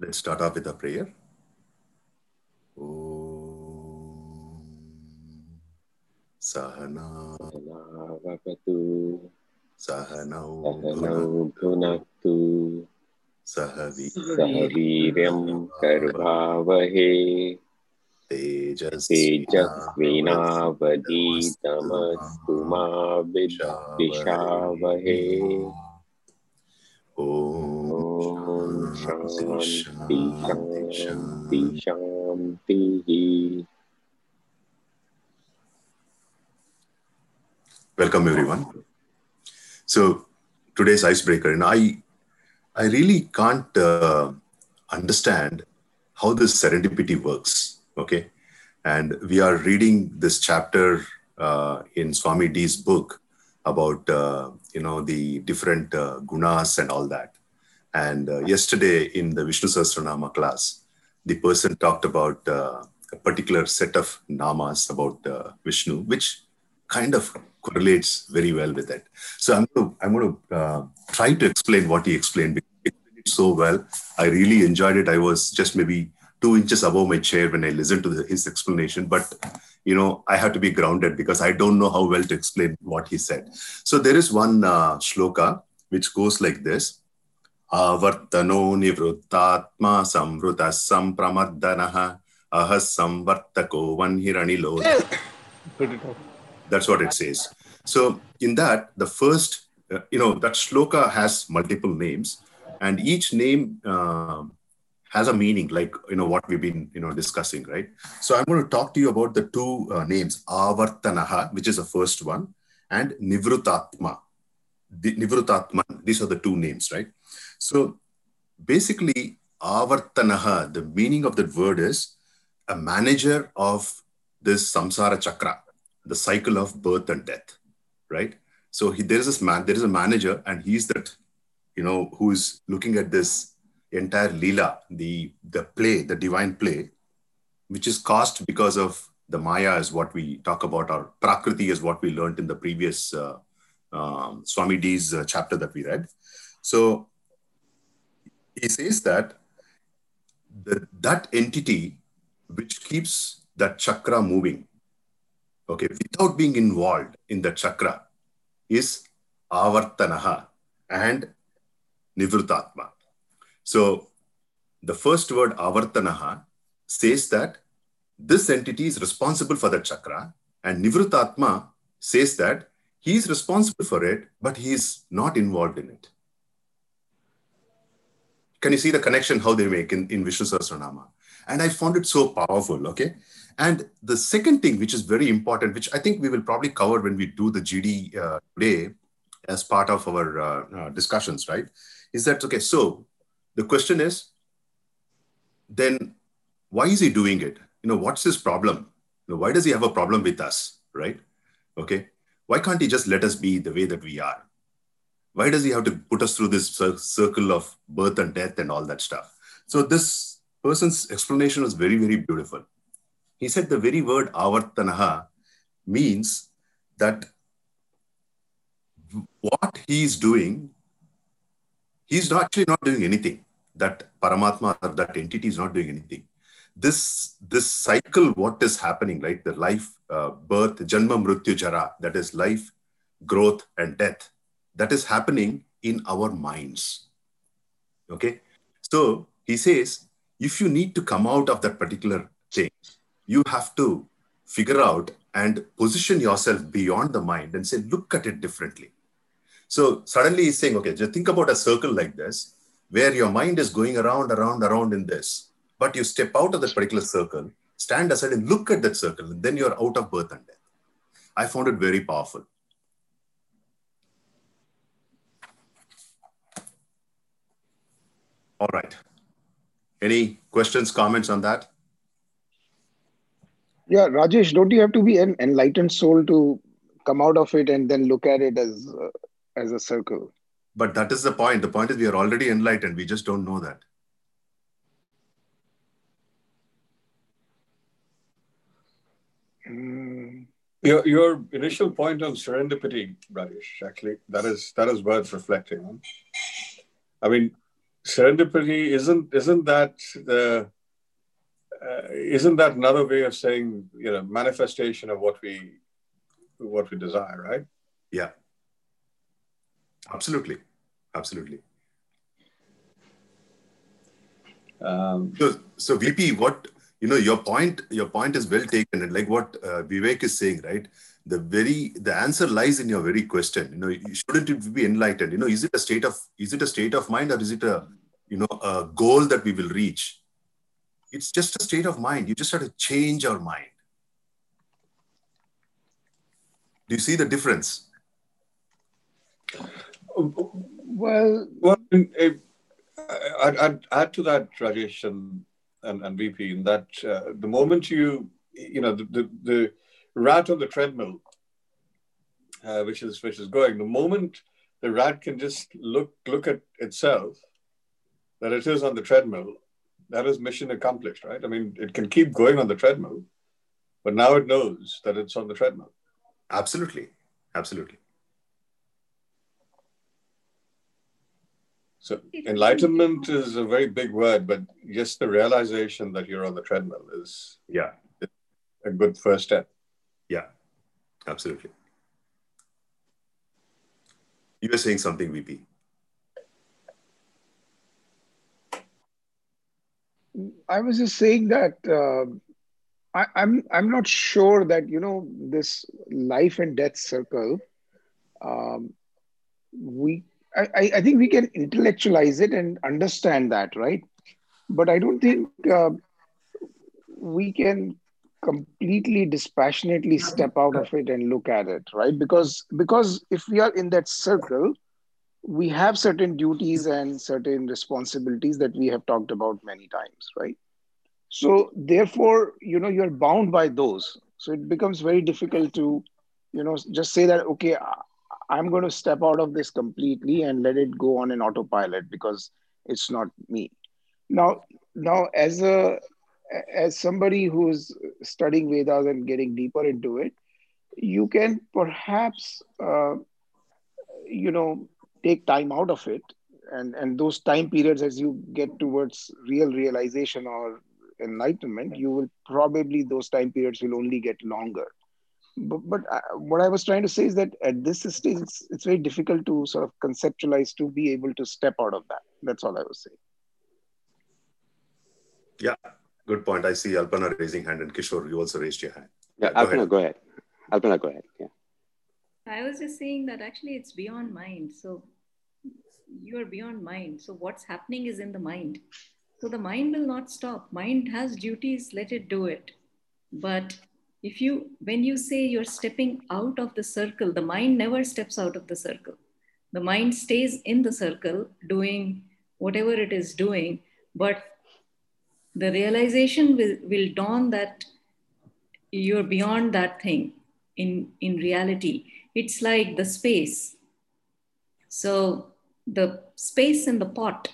Let's start off with a prayer. Om Sahana Navavatu Sahanau Sahanau Bhunaktu Sahavi Sahaviryam Karvavahe Tejasvinavaditamastu ma Vidvishavahe Om Shanti Shanti Shanti Welcome everyone. So today's icebreaker, and I, I really can't uh, understand how this serendipity works. Okay, and we are reading this chapter uh, in Swami D's book about uh, you know the different uh, gunas and all that. And uh, yesterday in the Vishnu Sahasranama class, the person talked about uh, a particular set of namas about uh, Vishnu, which kind of correlates very well with that. So I'm going to, I'm going to uh, try to explain what he explained because he so well. I really enjoyed it. I was just maybe two inches above my chair when I listened to the, his explanation, but you know I have to be grounded because I don't know how well to explain what he said. So there is one uh, shloka which goes like this. आवर्तनो निवृत्तात्मा संवृतः सम्प्रमर्दनः अहः संवर्तको वह्निरनिलो that's what it says. So in that, the first, uh, you know, that shloka has multiple names, and each name uh, has a meaning, like you know what we've been you know discussing, right? So I'm going to talk to you about the two uh, names, Avartanaha, which is the first one, and Nivrutatma. The, Nivrutatman. These are the two names, right? So basically, Avartanaha, the meaning of that word is a manager of this samsara chakra the cycle of birth and death, right? So he, there is this man, there is a manager, and he's that, you know, who's looking at this entire lila, the the play, the divine play, which is caused because of the Maya, is what we talk about, or Prakriti is what we learned in the previous uh, um, Swami D's uh, chapter that we read. So he says that the, that entity which keeps that chakra moving okay, without being involved in the chakra is avartanaha and nivrutatma. So the first word avartanaha says that this entity is responsible for the chakra and nivrutatma says that he is responsible for it, but he is not involved in it. Can you see the connection how they make in, in Vishnu Sahasranama? And I found it so powerful, okay? And the second thing, which is very important, which I think we will probably cover when we do the GD uh, today as part of our uh, uh, discussions, right? Is that okay? So the question is, then why is he doing it? You know, what's his problem? You know, why does he have a problem with us, right? Okay. Why can't he just let us be the way that we are? Why does he have to put us through this circle of birth and death and all that stuff? So this person's explanation was very, very beautiful. He said the very word avartanaha means that what he is doing, he's actually not doing anything. That Paramatma or that entity is not doing anything. This this cycle, what is happening, right? The life, uh, birth, janma, mrityu, jara, that is life, growth, and death. That is happening in our minds. Okay, so he says, if you need to come out of that particular thing, you have to figure out and position yourself beyond the mind and say, look at it differently. So suddenly he's saying, okay, just think about a circle like this, where your mind is going around, around, around in this, but you step out of that particular circle, stand aside and look at that circle, and then you're out of birth and death. I found it very powerful. All right. Any questions, comments on that? Yeah, Rajesh, don't you have to be an enlightened soul to come out of it and then look at it as uh, as a circle? But that is the point. The point is we are already enlightened. We just don't know that. Mm. Your, your initial point on serendipity, Rajesh, actually, that is that is worth reflecting on. I mean, serendipity isn't isn't that the uh, isn't that another way of saying you know manifestation of what we what we desire, right? Yeah. Absolutely. Absolutely. Um, So, so VP, what you know, your point, your point is well taken, and like what uh, Vivek is saying, right? The very the answer lies in your very question. You know, shouldn't it be enlightened? You know, is it a state of is it a state of mind or is it a you know a goal that we will reach? It's just a state of mind. You just have to change our mind. Do you see the difference? Well, Well, I'd, I'd add to that, Rajesh and, and, and VP, in that uh, the moment you, you know, the, the, the rat on the treadmill, uh, which is which is going, the moment the rat can just look look at itself, that it is on the treadmill, that is mission accomplished, right? I mean, it can keep going on the treadmill, but now it knows that it's on the treadmill. Absolutely, absolutely. So enlightenment is a very big word, but just the realization that you're on the treadmill is Yeah, a good first step. Yeah, absolutely. You were saying something, VP. I was just saying that uh, I, I'm I'm not sure that you know this life and death circle. Um, we I, I I think we can intellectualize it and understand that, right? But I don't think uh, we can completely dispassionately step out of it and look at it, right? Because because if we are in that circle, we have certain duties and certain responsibilities that we have talked about many times right? So therefore you know you're bound by those. So it becomes very difficult to you know just say that okay i'm going to step out of this completely and let it go on an autopilot because it's not me. Now now as a as somebody who's studying vedas and getting deeper into it you can perhaps uh, you know take time out of it. And and those time periods as you get towards real realization or enlightenment you will probably those time periods will only get longer. But, but uh, what i was trying to say is that at this stage it's, it's very difficult to sort of conceptualize to be able to step out of that. That's all i was saying. Yeah, good point. I see Alpana raising hand and Kishore, you also raised your hand. Yeah, Go Alpana, ahead. go ahead. Alpana, go ahead. Yeah. I was just saying that actually it's beyond mind. So you are beyond mind. So what's happening is in the mind. So the mind will not stop. Mind has duties, let it do it. But if you, when you say you're stepping out of the circle, the mind never steps out of the circle. The mind stays in the circle doing whatever it is doing. But the realization will, will dawn that you're beyond that thing in, in reality. It's like the space. So the space in the pot,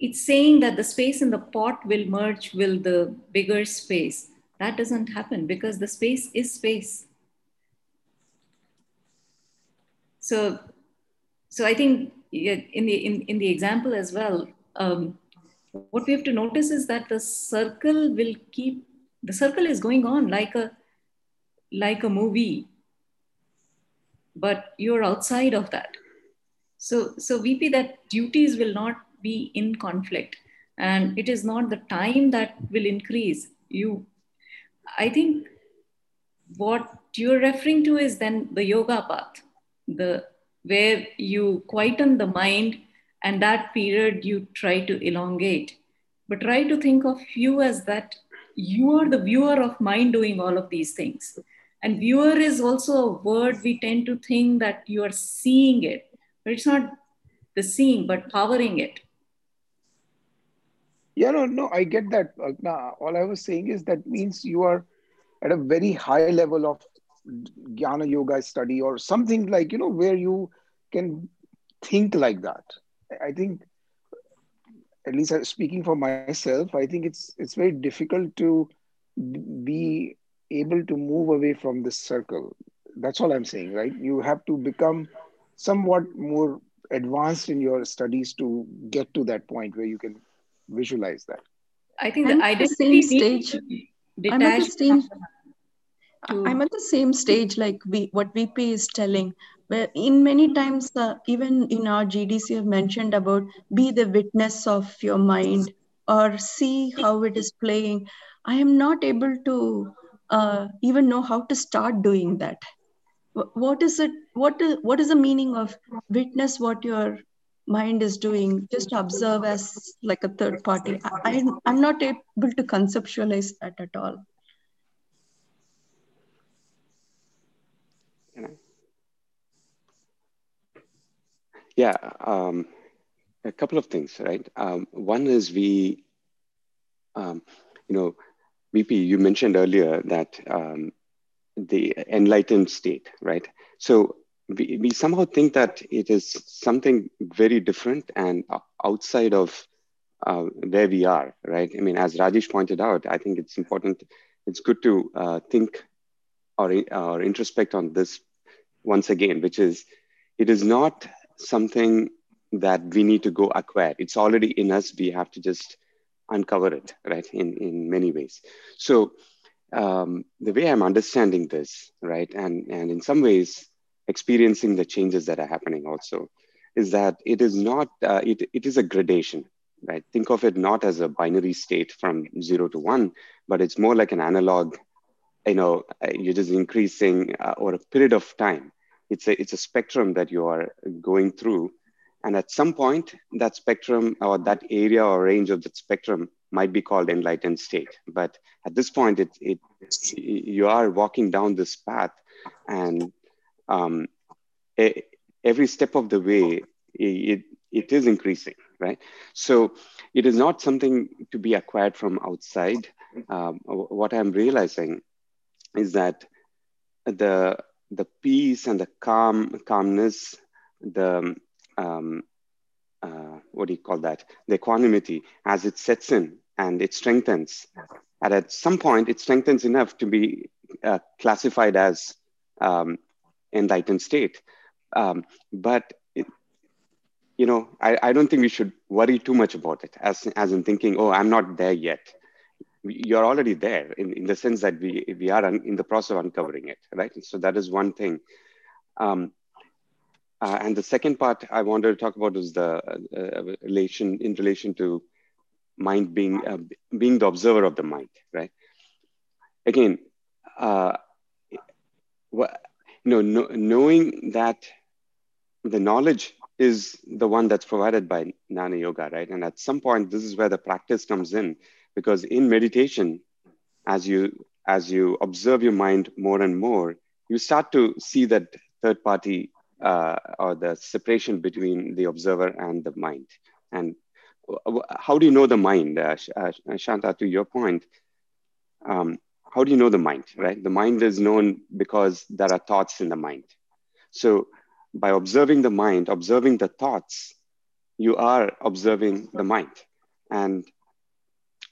it's saying that the space in the pot will merge with the bigger space. That doesn't happen because the space is space. So, so I think in the in, in the example as well, um, what we have to notice is that the circle will keep the circle is going on like a like a movie. But you're outside of that. So so vp that duties will not be in conflict. And it is not the time that will increase. You i think what you're referring to is then the yoga path the where you quieten the mind and that period you try to elongate. But try to think of you as that you are the viewer of mind doing all of these things. And viewer is also a word we tend to think that you are seeing it. But it's not the seeing but powering it. Yeah no no i get that Alpana. all i was saying is that means you are at a very high level of jnana yoga study or something like you know where you can think like that i think at least speaking for myself i think it's it's very difficult to be able to move away from this circle that's all i'm saying right you have to become somewhat more advanced in your studies to get to that point where you can visualize that? I think I'm the at the identity same stage. I'm at the same. to- I'm at the same stage like we, what VP is telling, where in many times, uh, even in our GDC, have mentioned about be the witness of your mind or see how it is playing. I am not able to uh, even know how to start doing that. What is it? What is what is the meaning of witness what your mind is doing? Just observe as like a third party. I, I'm I'm not able to conceptualize that at all. Yeah, um, a couple of things, right? Um, one is we, um, you know, VP, you mentioned earlier that um, the enlightened state, right? So we, we somehow think that it is something very different and outside of uh, where we are, right? I mean, as Rajesh pointed out, I think it's important, it's good to uh, think or, or introspect on this once again, which is it is not something that we need to go acquire. It's already in us. We have to just uncover it, right? In in many ways. So um, the way I'm understanding this, right, and and in some ways experiencing the changes that are happening also, is that it is not. Uh, it it is a gradation, right? Think of it not as a binary state from zero to one, but it's more like an analog you know uh, you're just increasing uh, over a period of time it's a it's a spectrum that you are going through. And at some point that spectrum or that area or range of that spectrum might be called enlightened state. But at this point it, it you are walking down this path. And um, every step of the way it, it is increasing right? So it is not something to be acquired from outside. Um, what i'm realizing is that the the peace and the calm calmness the um, uh, what do you call that? The equanimity as it sets in and it strengthens. And at some point it strengthens enough to be uh, classified as um, enlightened state. Um, but it, you know I, I don't think we should worry too much about it as, as in thinking oh i'm not there yet you're already there in, in the sense that we we are un, in the process of uncovering it right? So that is one thing. Um, uh, and the second part i wanted to talk about is the uh, relation in relation to mind being uh, being the observer of the mind right? Again uh, what, you know, know knowing that the knowledge is the one that's provided by Jnana Yoga, right? And at some point, this is where the practice comes in, because in meditation, as you as you observe your mind more and more, you start to see that third party uh, or the separation between the observer and the mind. And how do you know the mind, uh, uh, Shanta? To your point, um, how do you know the mind? Right, the mind is known because there are thoughts in the mind. So by observing the mind, observing the thoughts, you are observing the mind. And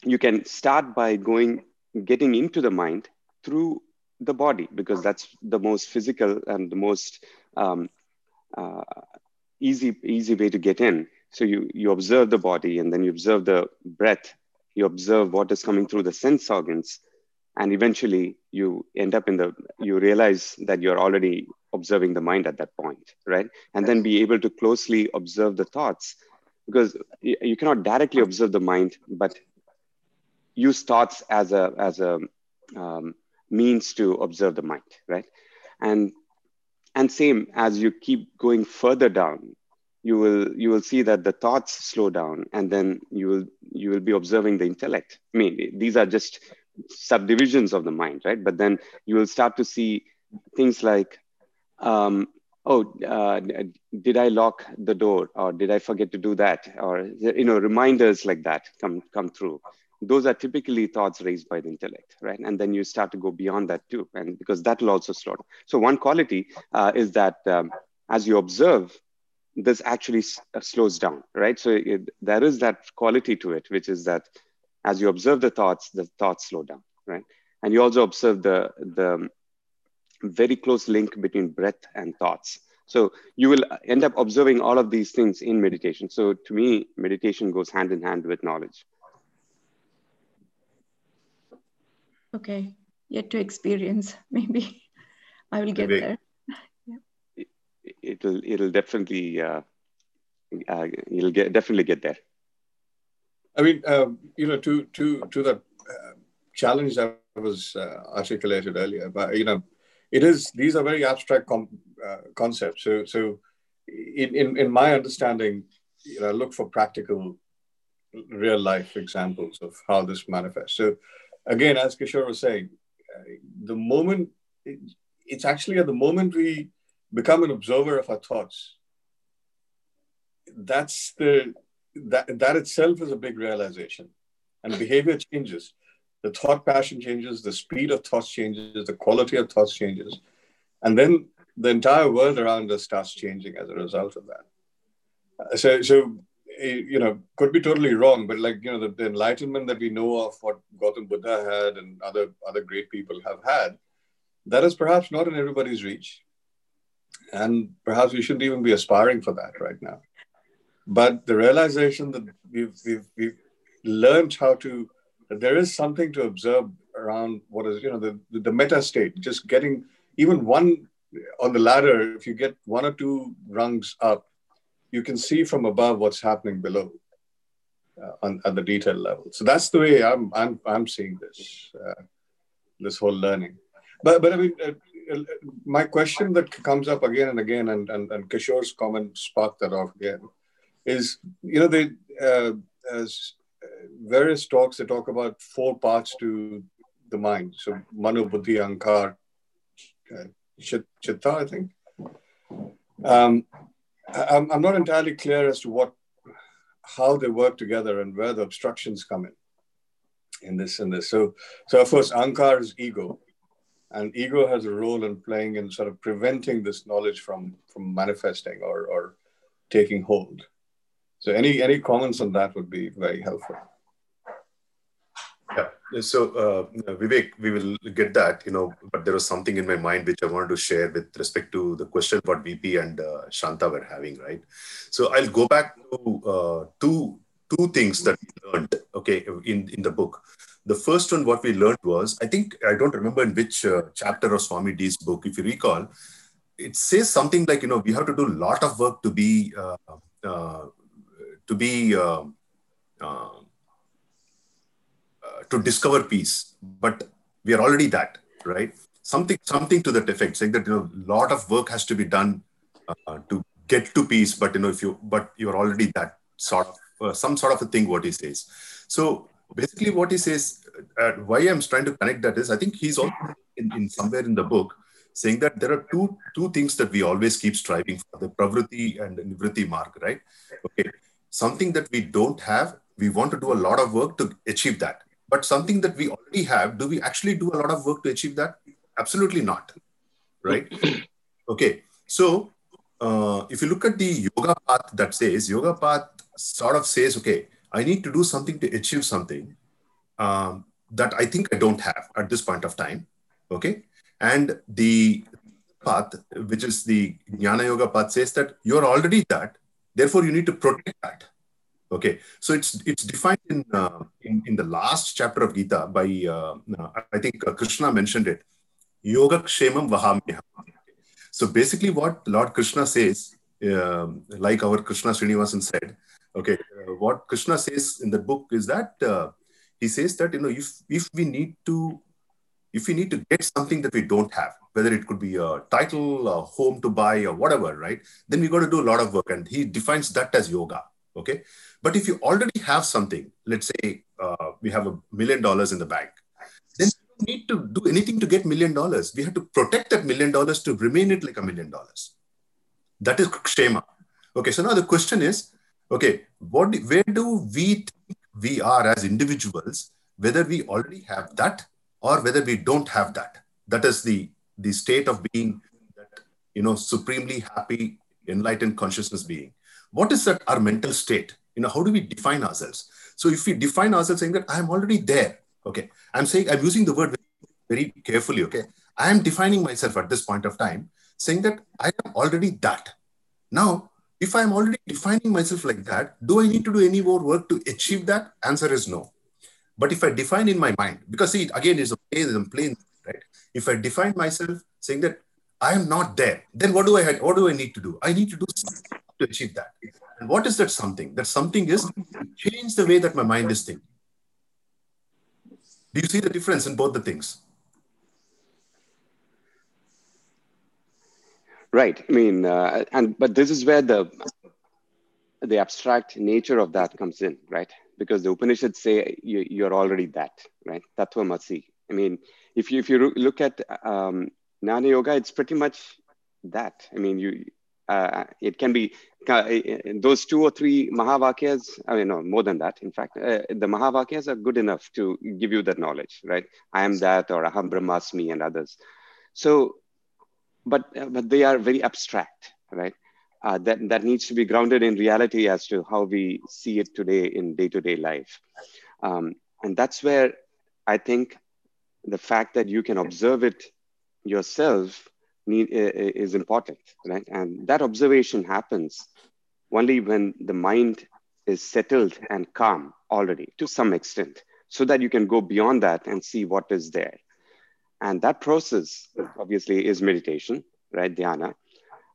you can start by going, getting into the mind through the body, because that's the most physical and the most um, uh, easy, easy way to get in. So you, you observe the body and then you observe the breath, you observe what is coming through the sense organs. And eventually you end up in the, you realize that you're already observing the mind at that point, right? And then be able to closely observe the thoughts because you cannot directly observe the mind, but use thoughts as a as a um, means to observe the mind, right? And and same as you keep going further down, you will you will see that the thoughts slow down, and then you will you will be observing the intellect. I mean, these are just subdivisions of the mind, right? But then you will start to see things like um, oh uh, did i lock the door or did i forget to do that or you know reminders like that come come through those are typically thoughts raised by the intellect right and then you start to go beyond that too and because that will also slow down so one quality uh, is that um, as you observe this actually s- uh, slows down right so it, there is that quality to it which is that as you observe the thoughts the thoughts slow down right and you also observe the the very close link between breath and thoughts. So you will end up observing all of these things in meditation. So to me, meditation goes hand in hand with knowledge. Okay, yet to experience. Maybe I will get Maybe. there. It'll it'll definitely uh, uh, you'll get definitely get there. I mean, um, you know, to to to the uh, challenge that was uh, articulated earlier, but you know, it is these are very abstract com- uh, concepts. So so, in, in in my understanding, you know, look for practical, real life examples of how this manifests. So, again, as Kishore was saying, uh, the moment it, it's actually at the moment we become an observer of our thoughts. That's the that that itself is a big realization. And behavior changes. The thought passion changes the speed of thoughts changes the quality of thoughts changes. And then the entire world around us starts changing as a result of that. Uh, so so you know could be totally wrong but like you know the, the enlightenment that we know of what gautam buddha had and other other great people have had that is perhaps not in everybody's reach. And perhaps we shouldn't even be aspiring for that right now. But the realization that we've, we've, we've learned how to there is something to observe around what is you know the, the meta state just getting even one on the ladder if you get one or two rungs up you can see from above what's happening below uh, on, at the detail level. So that's the way i'm i'm, I'm seeing this uh, this whole learning. But but i mean uh, uh, my question that comes up again and again and and, and kishore's comment sparked that off again is you know they uh, as uh, various talks they talk about four parts to the mind. So mano buddhi ankar chit- chitta i think. Um, I'm, I'm not entirely clear as to what how they work together and where the obstructions come in in this and this so so of course ankar is ego and ego has a role in playing in sort of preventing this knowledge from from manifesting or or taking hold so any any comments on that would be very helpful. So, uh, Vivek, we will get that, you know, but there was something in my mind which I wanted to share with respect to the question what VP and uh, Shanta were having, right? So I'll go back to uh, two two things that we learned, okay, in, in the book. The first one, what we learned was, I think, I don't remember in which uh, chapter of Swami D's book, if you recall, it says something like, you know, we have to do a lot of work to be, uh, uh, to be, uh, to discover peace, but we are already that, right? Something, something to that effect, saying that you know, a lot of work has to be done uh, to get to peace, but you know, if you, but you're already that sort of, uh, some sort of a thing. What he says. So basically, what he says, uh, why I'm trying to connect that is, I think he's also in, in somewhere in the book saying that there are two two things that we always keep striving for: the pravritti and nivritti mark, right? Okay, something that we don't have, we want to do a lot of work to achieve that but something that we already have do we actually do a lot of work to achieve that? Absolutely not right? Okay so uh, if you look at the yoga path that says yoga path sort of says okay i need to do something to achieve something um, that i think i don't have at this point of time okay? And the path which is the jnana yoga path says that you're already that therefore you need to protect that Okay, so it's it's defined in uh, in, in the last chapter of Gita by uh, I think uh, Krishna mentioned it. Yoga kshemam vahamya. So basically, what Lord Krishna says, um, like our Krishna Srinivasan said, okay, uh, what Krishna says in the book is that uh, he says that you know if if we need to if we need to get something that we don't have, whether it could be a title, a home to buy, or whatever, right? Then we got to do a lot of work, and he defines that as yoga. Okay, but if you already have something, let's say uh, we have a million dollars in the bank, then we don't need to do anything to get million dollars. We have to protect that million dollars to remain it like a million dollars. That is kshema. Okay, so now the question is, okay, what where do we think we are as individuals, whether we already have that or whether we don't have that? That is the the state of being that you know supremely happy, enlightened consciousness being. What is that our mental state? you know how do we define ourselves so if we define ourselves saying that i'm already there okay i'm saying i'm using the word very, carefully okay i am defining myself at this point of time saying that I am already that. Now, if I'm already defining myself like that, do I need to do any more work to achieve that? Answer is no. But if I define in my mind, because see, again, it's a plain, plain, right? If I define myself saying that I am not there, then what do I what do I need to do? I need to do something to achieve that. And what is that something? That something is change the way that my mind is thinking. Do you see the difference in both the things? Right. I mean, uh, and but this is where the the abstract nature of that comes in, right? Because the Upanishads say you, you're already that, right? Tattvamasi. I mean, if you if you look at um, Jnana Yoga, it's pretty much that. I mean, you uh, it can be uh, those two or three Mahavakyas, I mean, no, more than that. In fact, uh, the Mahavakyas are good enough to give you that knowledge, right? I am that, or Aham Brahmasmi, and others. So but uh, but they are very abstract, right? Uh, that that needs to be grounded in reality as to how we see it today in day-to-day life, um, and that's where I think the fact that you can observe it yourself need, is important, right? And that observation happens only when the mind is settled and calm already to some extent, so that you can go beyond that and see what is there. And that process, obviously, is meditation, right? Dhyana,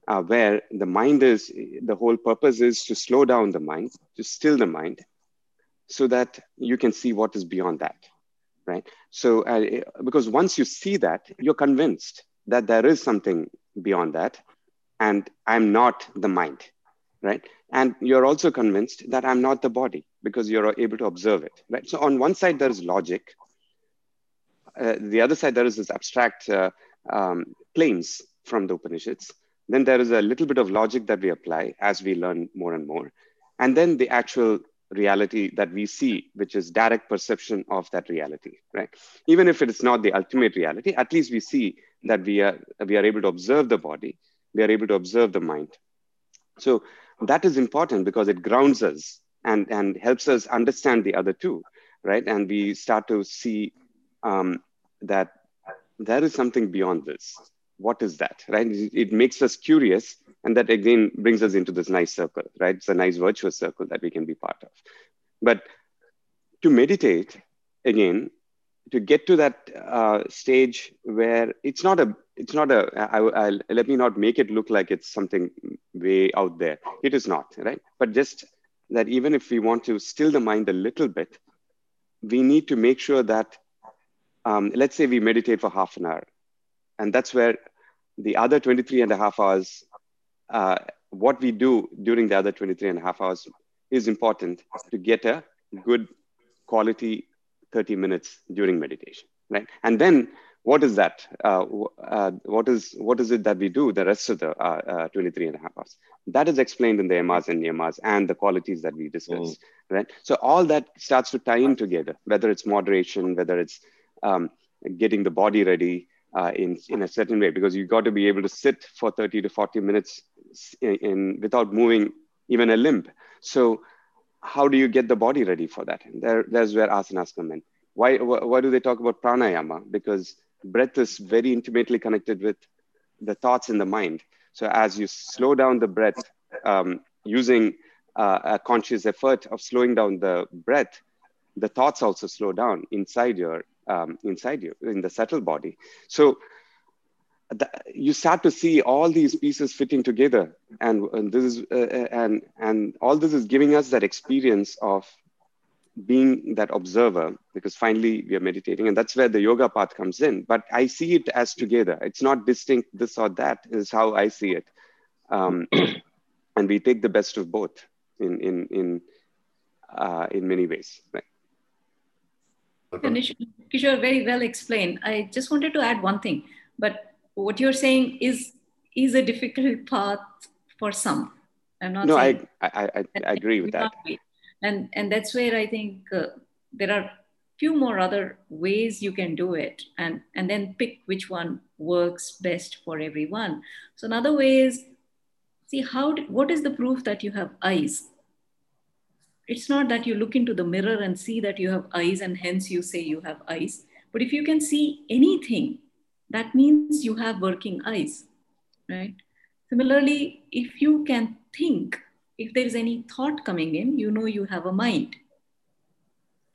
uh, where the mind is, the whole purpose is to slow down the mind, to still the mind, so that you can see what is beyond that, right? So, uh, because once you see that, you're convinced that there is something beyond that, and I'm not the mind, right? And you're also convinced that I'm not the body because you're able to observe it, right? So, on one side, there is logic, uh, the other side, there is this abstract uh, um, claims from the Upanishads. Then there is a little bit of logic that we apply as we learn more and more. And then the actual reality that we see, which is direct perception of that reality, right? Even if it is not the ultimate reality, at least we see that we are, we are able to observe the body, we are able to observe the mind. So that is important because it grounds us and, and helps us understand the other two, right? And we start to see um, that there is something beyond this. What is that, right? It makes us curious, and that again brings us into this nice circle, right? It's a nice virtuous circle that we can be part of. But to meditate, again, to get to that uh, stage where it's not a, it's not a. I, I, let me not make it look like it's something way out there. It is not, right? But just that even if we want to still the mind a little bit, we need to make sure that um, let's say we meditate for half an hour and that's where the other 23 and a half hours uh, what we do during the other 23 and a half hours is important to get a good quality 30 minutes during meditation right? And then what is that? Uh, uh, what is what is it that we do the rest of the uh, uh, 23 and a half hours? That is explained in the yamas and niyamas and the qualities that we discuss mm. right? So all that starts to tie in together whether it's moderation whether it's um, getting the body ready uh, in, in a certain way because you've got to be able to sit for 30 to 40 minutes in, in, without moving even a limb. So how do you get the body ready for that? There, there's where asanas come in. Why, why do they talk about pranayama? Because breath is very intimately connected with the thoughts in the mind. So as you slow down the breath um, using uh, a conscious effort of slowing down the breath, the thoughts also slow down inside your um, inside you in the subtle body. So the, you start to see all these pieces fitting together, and, and this is uh, uh, and and all this is giving us that experience of being that observer because finally we are meditating and that's where the yoga path comes in. But i see it as together. It's not distinct this or that is how i see it. Um, and we take the best of both in in in uh, in many ways right Kishore, very well explained. I just wanted to add one thing, but what you're saying is is a difficult path for some. I'm not. No, I, I, I, I agree with that. And and that's where I think uh, there are few more other ways you can do it, and and then pick which one works best for everyone. So another way is see how what is the proof that you have eyes it's not that you look into the mirror and see that you have eyes and hence you say you have eyes. But if you can see anything, that means you have working eyes, right? Similarly, if you can think, if there is any thought coming in, you know you have a mind,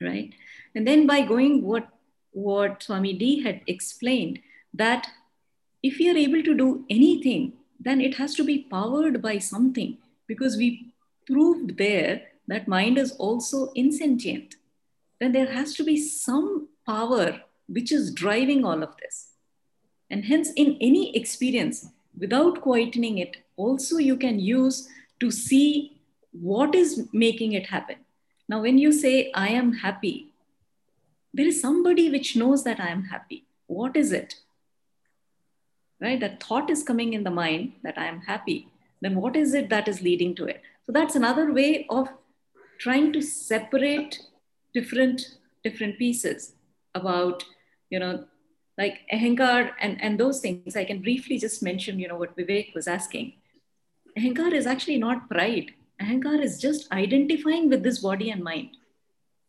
right? And then by going what what Swami D had explained, that if we are able to do anything, then it has to be powered by something because we proved there that mind is also insentient. Then there has to be some power which is driving all of this. And hence, in any experience, without quietening it, also you can use to see what is making it happen. Now, when you say, I am happy, there is somebody which knows that I am happy. What is it? Right? That thought is coming in the mind that I am happy. Then what is it that is leading to it? So that's another way of trying to separate different different pieces about you know like ahankar and, and those things, I can briefly just mention, you know, what Vivek was asking. Ahankar is actually not pride. Ahankar is just identifying with this body and mind.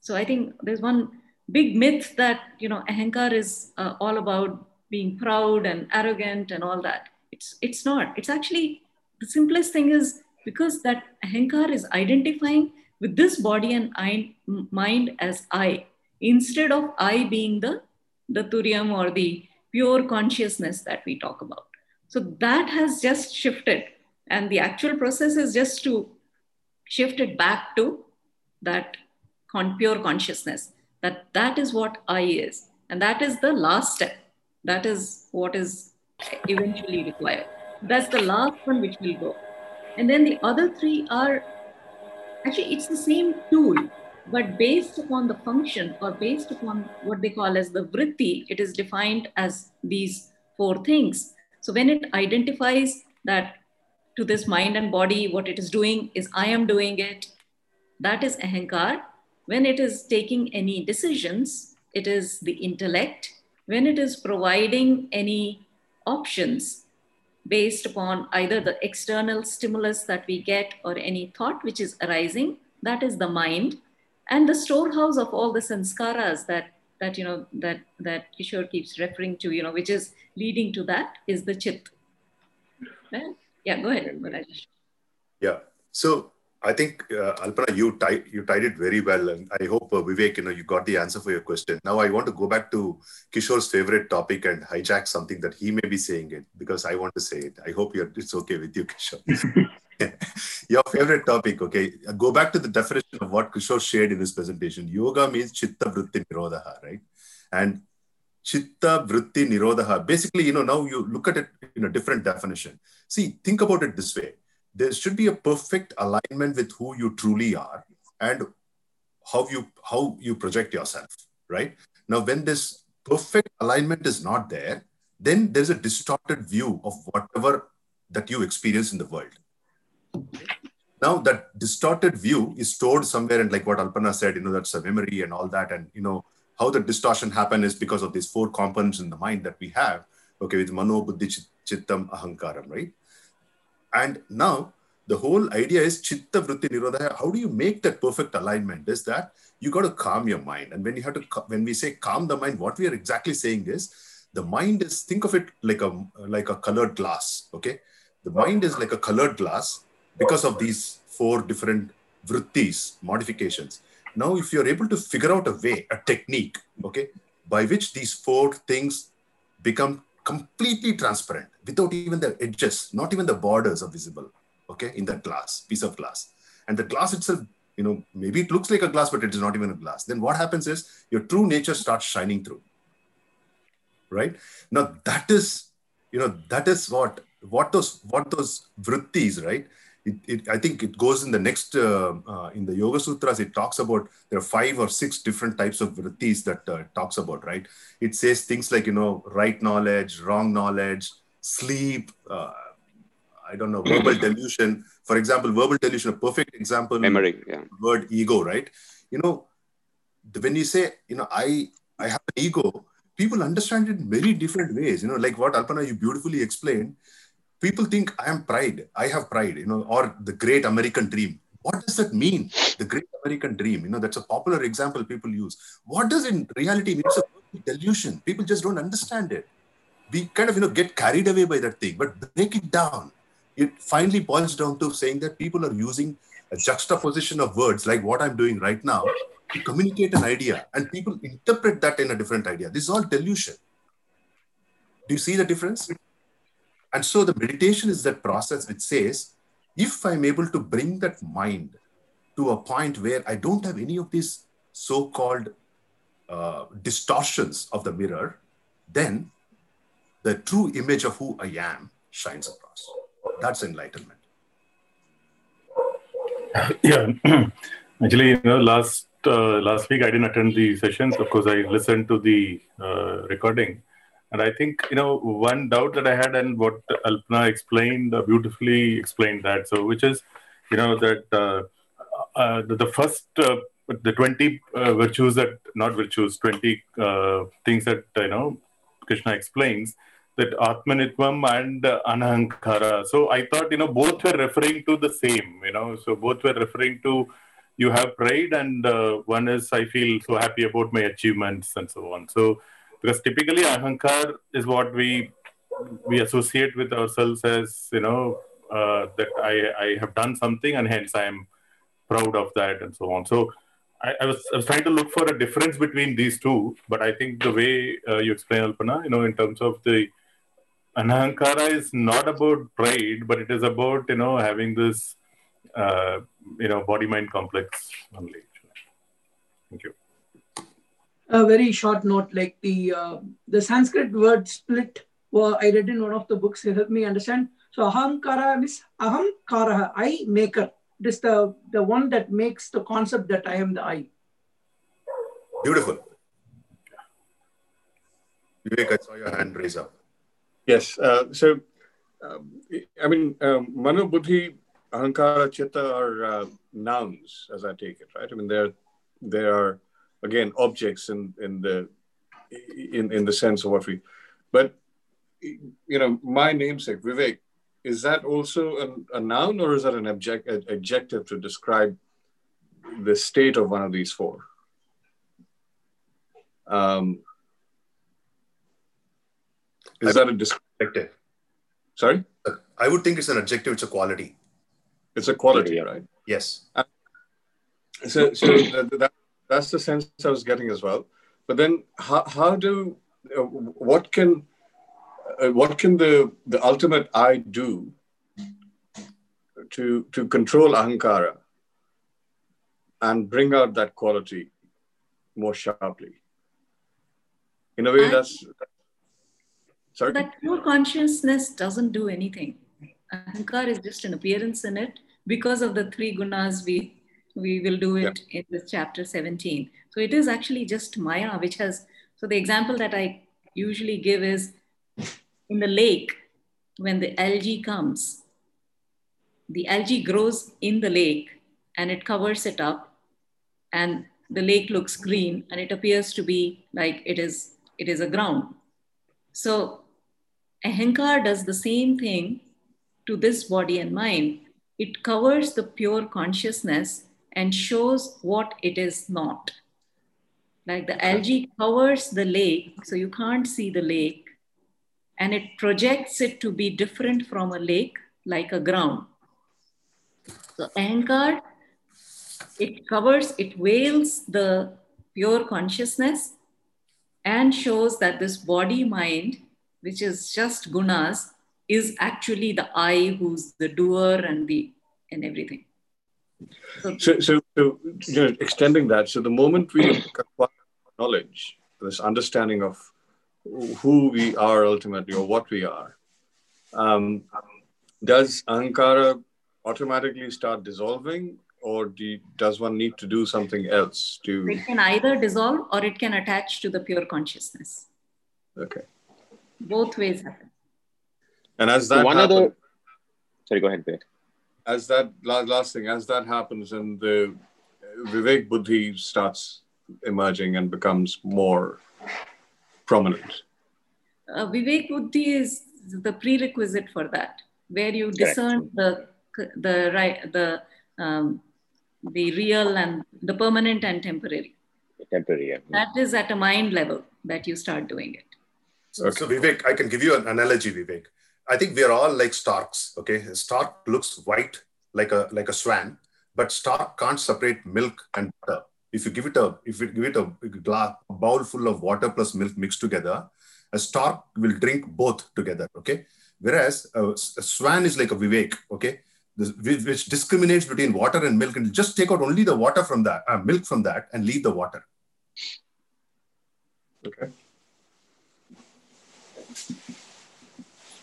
So I think there's one big myth that, you know, ahankar is uh, all about being proud and arrogant and all that. It's, it's not. It's actually, the simplest thing is because that ahankar is identifying with this body and I, mind as I, instead of I being the the turiam or the pure consciousness that we talk about. So that has just shifted. And the actual process is just to shift it back to that con- pure consciousness, that that is what I is. And that is the last step. That is what is eventually required. That's the last one which will go. And then the other three are actually, it's the same tool but based upon the function or based upon what they call as the vritti, it is defined as these four things. So when it identifies that to this mind and body, what it is doing is I am doing it, that is ahankar. When it is taking any decisions, it is the intellect. When it is providing any options based upon either the external stimulus that we get or any thought which is arising, that is the mind and the storehouse of all the sanskaras that that you know that that Kishore keeps referring to, you know, which is leading to that is the chit. Yeah, go ahead, Rajesh. Yeah. So I think uh, Alpana, you tied you tied it very well, and I hope uh, Vivek, you know, you got the answer for your question. Now I want to go back to Kishore's favorite topic and hijack something that he may be saying it because I want to say it. I hope you're it's okay with you, Kishore. Your favorite topic, okay. Go back to the definition of what Kishore shared in his presentation. Yoga means chitta vritti nirodha, right? And chitta vritti nirodha. Basically, you know, now you look at it in a different definition. See, think about it this way. There should be a perfect alignment with who you truly are and how you how you project yourself, right? Now, when this perfect alignment is not there, then there's a distorted view of whatever that you experience in the world now that distorted view is stored somewhere and like what Alpana said, you know, that's a memory and all that. And you know, how the distortion happen is because of these four components in the mind that we have, okay, with mano, buddhi, chittam, ahankaram, right? And now the whole idea is chitta vritti nirodha. How do you make that perfect alignment? Is that you got to calm your mind. And when you have to, when we say calm the mind, what we are exactly saying is the mind is, think of it like a, like a colored glass, okay? The mind is like a colored glass because of these four different vrittis, modifications. Now, if you're able to figure out a way, a technique, okay, by which these four things become completely transparent without even the edges, not even the borders are visible, okay, in that glass, piece of glass. And the glass itself, you know, maybe it looks like a glass, but it is not even a glass. Then what happens is your true nature starts shining through. Right? Now that is, you know, that is what what those what those vrittis, right? it, it, I think it goes in the next, uh, uh, in the Yoga Sutras, it talks about, there are five or six different types of vrittis that uh, talks about, right? It says things like, you know, right knowledge, wrong knowledge, sleep, uh, I don't know, verbal delusion. For example, verbal delusion, a perfect example. Memory, yeah. Word ego, right? You know, when you say, you know, I, I have an ego, people understand it in very different ways. You know, like what Alpana, you beautifully explained people think I am pride, I have pride, you know, or the great American dream. What does that mean? The great American dream, you know, that's a popular example people use. What does in reality mean? It's a delusion. People just don't understand it. We kind of you know get carried away by that thing, but break it down. It finally boils down to saying that people are using a juxtaposition of words like what I'm doing right now to communicate an idea, and people interpret that in a different idea. This is all delusion. Do you see the difference? And so the meditation is that process which says, if I'm able to bring that mind to a point where I don't have any of these so called uh, distortions of the mirror, then the true image of who I am shines across. That's enlightenment. Yeah, actually, you know, last uh, last week I didn't attend the sessions. Of course, I listened to the uh, recording, and I think you know one doubt that I had, and what Alpana explained uh, beautifully explained that. So, which is, you know, that uh, uh, the, the, first uh, the twenty virtues that not virtues, twenty things that you know Krishna explains that Atmanitvam and uh, Anahankara. So I thought, you know, both were referring to the same, you know, so both were referring to you have pride and uh, one is I feel so happy about my achievements and so on. So because typically Ahankar is what we we associate with ourselves as, you know, uh, that I, I have done something and hence I am proud of that and so on. So I, I, was, I was trying to look for a difference between these two, but I think the way uh, you explain Alpana, you know, in terms of the Anahankara is not about pride, but it is about you know having this uh, you know body mind complex only. Thank you. A very short note, like the uh, the Sanskrit word split. Well, I read in one of the books. It helped me understand. So ahamkara means ahamkara, I maker. It is the the one that makes the concept that I am the I. Beautiful. Vivek, I saw your hand raise up. Yes. Uh, so, um, I mean, um, Mano, Buddhi, Ahankara, Chitta are uh, nouns, as I take it, right? I mean, they're they are again objects in in the in in the sense of what we, but you know, my namesake Vivek, is that also a, a noun or is that an object an adjective to describe the state of one of these four? Um, is that a descriptive? Sorry? I would think it's an adjective, it's a quality. It's a quality, yeah. right? Yes. Uh, so so that, that, that's the sense I was getting as well. But then how, how do, uh, what can, uh, what can the, the ultimate I do to, to control ahankara and bring out that quality more sharply? In a way, I, that's Sorry? That pure consciousness doesn't do anything. Ahankar is just an appearance in it because of the three gunas we we will do it yeah. in this chapter 17. So it is actually just Maya, which has so the example that I usually give is in the lake, when the algae comes, the algae grows in the lake and it covers it up, and the lake looks green and it appears to be like it is it is a ground. So Ahankar does the same thing to this body and mind. It covers the pure consciousness and shows what it is not. Like the algae covers the lake, so you can't see the lake, and it projects it to be different from a lake, like a ground. So ahankar, it covers, it veils the pure consciousness and shows that this body mind which is just gunas, is actually the I who's the doer and the and everything. So, so, so, so you know, extending that, so the moment we acquire knowledge, this understanding of who we are ultimately or what we are, um, does ahankara automatically start dissolving or do, does one need to do something else to it can either dissolve or it can attach to the pure consciousness okay both ways happen. And as that one happens, other, sorry, go ahead, Peter. As that last, last thing, as that happens, and the Vivek Buddhi starts emerging and becomes more prominent. Uh, Vivek Buddhi is the prerequisite for that, where you discern Correct. the the right the um, the real and the permanent and temporary. Temporary. Yeah. That is at a mind level that you start doing it. So, so Vivek, I can give you an analogy, Vivek. I think we are all like storks. Okay, a stork looks white like a like a swan, but stork can't separate milk and butter. If you give it a if you give it a glass a bowl full of water plus milk mixed together, a stork will drink both together. Okay, whereas a, a swan is like a Vivek. Okay, this, which discriminates between water and milk and just take out only the water from that uh, milk from that and leave the water. Okay.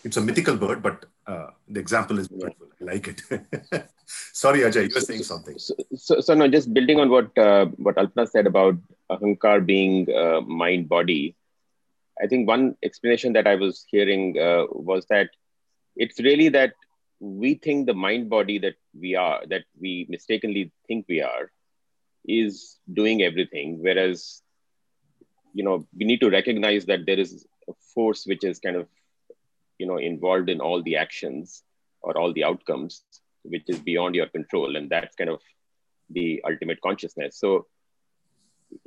It's a mythical bird, but uh, the example is beautiful. I like it. Sorry, Ajay, you were saying something. So, so, so no, just building on what uh, what Alpana said about ahankar being uh, mind body. I think one explanation that I was hearing uh, was that it's really that we think the mind body that we are, that we mistakenly think we are, is doing everything, whereas you know we need to recognize that there is a force which is kind of you know involved in all the actions or all the outcomes which is beyond your control and that's kind of the ultimate consciousness. So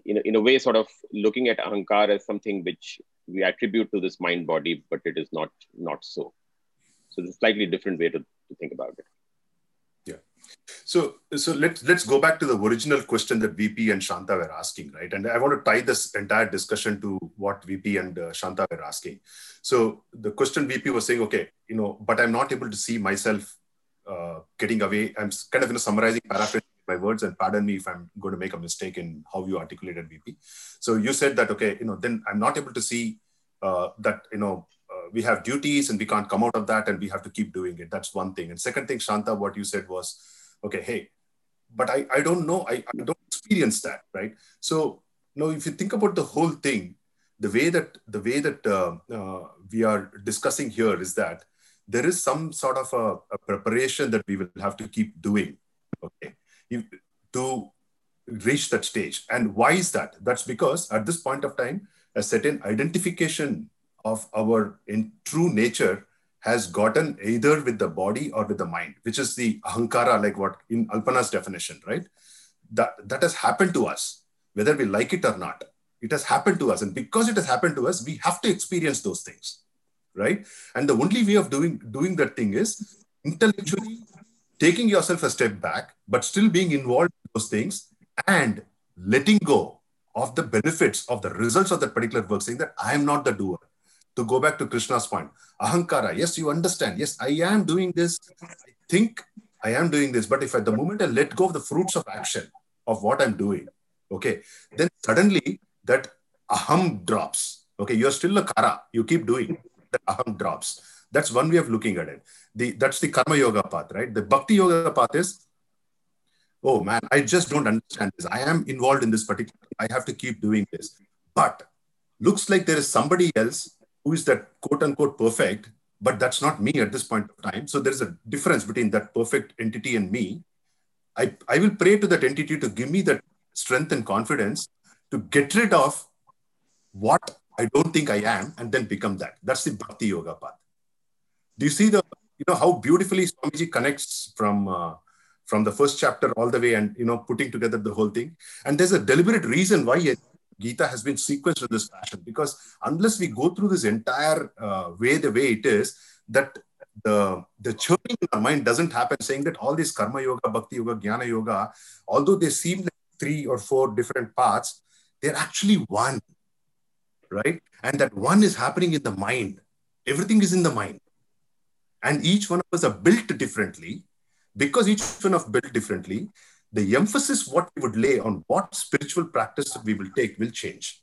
in a, in a way sort of looking at ahankar as something which we attribute to this mind body but it is not not so. So it's a slightly different way to, to think about it so, so let's let's go back to the original question that VP and Shanta were asking, right? And I want to tie this entire discussion to what VP and uh, Shanta were asking. So the question VP was saying, okay, you know, but I'm not able to see myself uh, getting away. I'm kind of you know, summarizing, paraphrasing my words, and pardon me if I'm going to make a mistake in how you articulated VP. So you said that, okay, you know, then I'm not able to see uh, that, you know, uh, we have duties and we can't come out of that and we have to keep doing it. That's one thing. And second thing, Shanta, what you said was, okay, hey, but I, I don't know, I, I don't experience that, right? So now if you think about the whole thing, the way that the way that uh, uh, we are discussing here is that there is some sort of a, a preparation that we will have to keep doing, okay, to reach that stage. And why is that? That's because at this point of time, a certain identification of our in true nature has gotten either with the body or with the mind, which is the ahankara, like what in Alpana's definition, right? That, that has happened to us, whether we like it or not. It has happened to us. And because it has happened to us, we have to experience those things, right? And the only way of doing, doing that thing is intellectually taking yourself a step back, but still being involved in those things and letting go of the benefits of the results of that particular work, saying that I am not the doer to go back to Krishna's point, ahankara, yes, you understand. Yes, I am doing this. I think I am doing this. But if at the moment I let go of the fruits of action of what I'm doing, okay, then suddenly that aham drops. Okay, you're still a kara. You keep doing that aham drops. That's one way of looking at it. The, that's the karma yoga path, right? The bhakti yoga path is, oh man, I just don't understand this. I am involved in this particular, I have to keep doing this. But looks like there is somebody else who is that quote unquote perfect, but that's not me at this point of time. So there's a difference between that perfect entity and me. I, I will pray to that entity to give me that strength and confidence to get rid of what I don't think I am and then become that. That's the bhakti yoga path. Do you see the, you know, how beautifully Swamiji connects from, uh, from the first chapter all the way and, you know, putting together the whole thing. And there's a deliberate reason why Gita has been sequenced in this fashion because unless we go through this entire uh, way the way it is, that the the churning in our mind doesn't happen saying that all these karma yoga, bhakti yoga, jnana yoga, although they seem like three or four different paths, they're actually one, right? And that one is happening in the mind. Everything is in the mind. And each one of us are built differently. Because each one of built differently, the emphasis what we would lay on what spiritual practice we will take will change.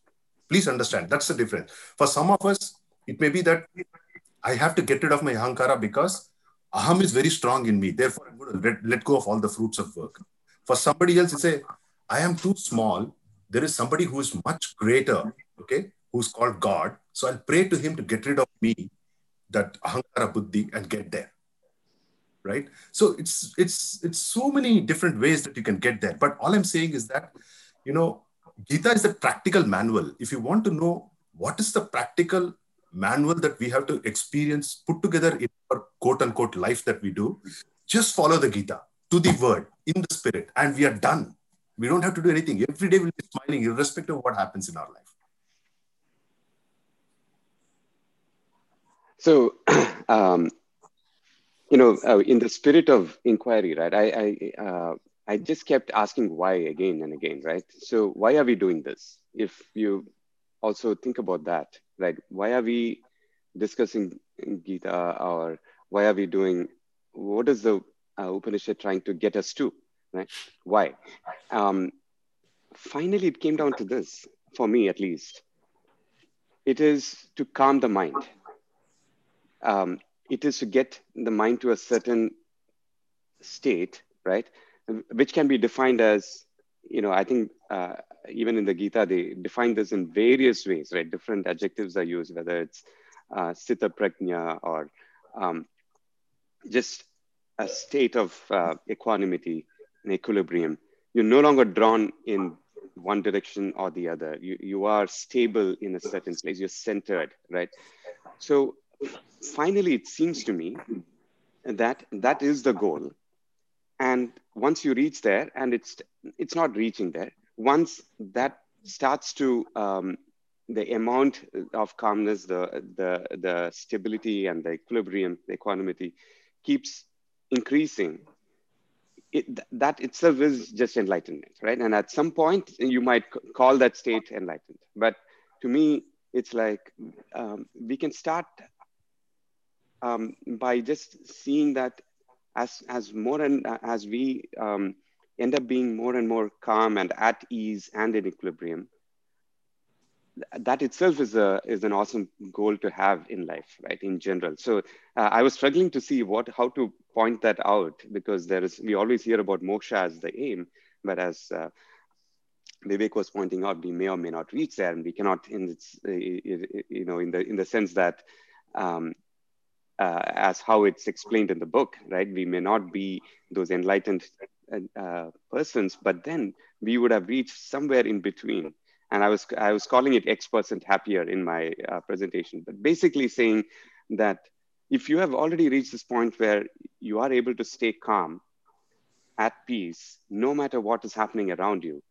Please understand that's the difference. For some of us, it may be that I have to get rid of my ahankara because aham is very strong in me. Therefore, I'm going to let, let go of all the fruits of work. For somebody else, you say, I am too small. There is somebody who is much greater, okay, who's called God. So I'll pray to him to get rid of me, that ahankara buddhi, and get there right? So it's it's it's so many different ways that you can get there. But all i'm saying is that you know gita is a practical manual. If you want to know what is the practical manual that we have to experience put together in our quote unquote life that we do just follow the gita to the word in the spirit and we are done. We don't have to do anything. Every day we'll be smiling irrespective of what happens in our life. So, um, you know, uh, in the spirit of inquiry, right? I I, uh, I just kept asking why again and again, right? So why are we doing this? If you also think about that, right? Why are we discussing Gita or why are we doing? What is the uh, Upanishad trying to get us to? Right? Why? Um, finally, it came down to this for me, at least. It is to calm the mind um, it is to get the mind to a certain state, right? Which can be defined as, you know, I think uh, even in the Gita, they define this in various ways, right? Different adjectives are used, whether it's uh, sthita prajna or um, just a state of uh, equanimity and equilibrium. You're no longer drawn in one direction or the other. You, you are stable in a certain place. You're centered, right? So finally, it seems to me that that is the goal. And once you reach there, and it's it's not reaching there, once that starts to um, the amount of calmness, the the the stability and the equilibrium, the equanimity keeps increasing. It, that itself is just enlightenment, right? And at some point, you might call that state enlightened. But to me, it's like um, we can start um, by just seeing that as as more and as we um, end up being more and more calm and at ease and in equilibrium that itself is a is an awesome goal to have in life right in general. So uh, i was struggling to see what how to point that out because there is we always hear about moksha as the aim but as uh, Vivek was pointing out, we may or may not reach there, and we cannot, in its, uh, you know, in the in the sense that um, uh, as how it's explained in the book, right? We may not be those enlightened uh, persons, but then we would have reached somewhere in between. And I was I was calling it X percent happier in my uh, presentation, but basically saying that if you have already reached this point where you are able to stay calm, at peace, no matter what is happening around you,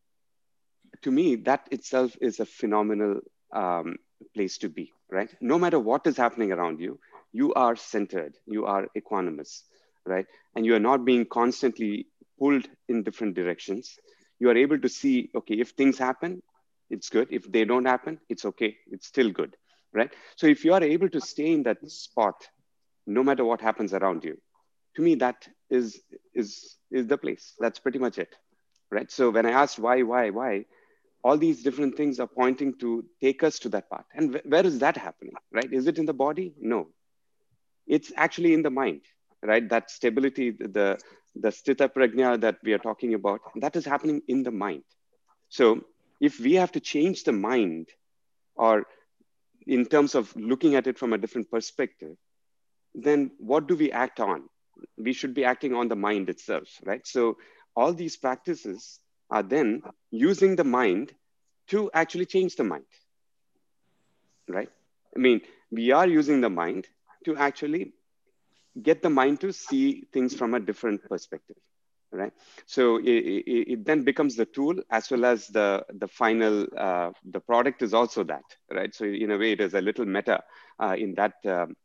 to me that itself is a phenomenal um, place to be. Right? No matter what is happening around you, you are centered, you are equanimous, right? And you are not being constantly pulled in different directions. You are able to see, okay, if things happen, it's good. If they don't happen, it's okay. It's still good, right? So if you are able to stay in that spot, no matter what happens around you, to me that is is is the place. That's pretty much it, right? So when I asked why, why, why, all these different things are pointing to take us to that part. And where is that happening, right? Is it in the body? No, it's actually in the mind, right? That stability, the, the sthita prajna that we are talking about, that is happening in the mind. So if we have to change the mind or in terms of looking at it from a different perspective, then what do we act on? We should be acting on the mind itself, right? So all these practices are then using the mind to actually change the mind, right? I mean, we are using the mind to actually get the mind to see things from a different perspective right? So it, it, it, then becomes the tool as well as the the final uh, the product is also that right? So in a way it is a little meta uh, in that um,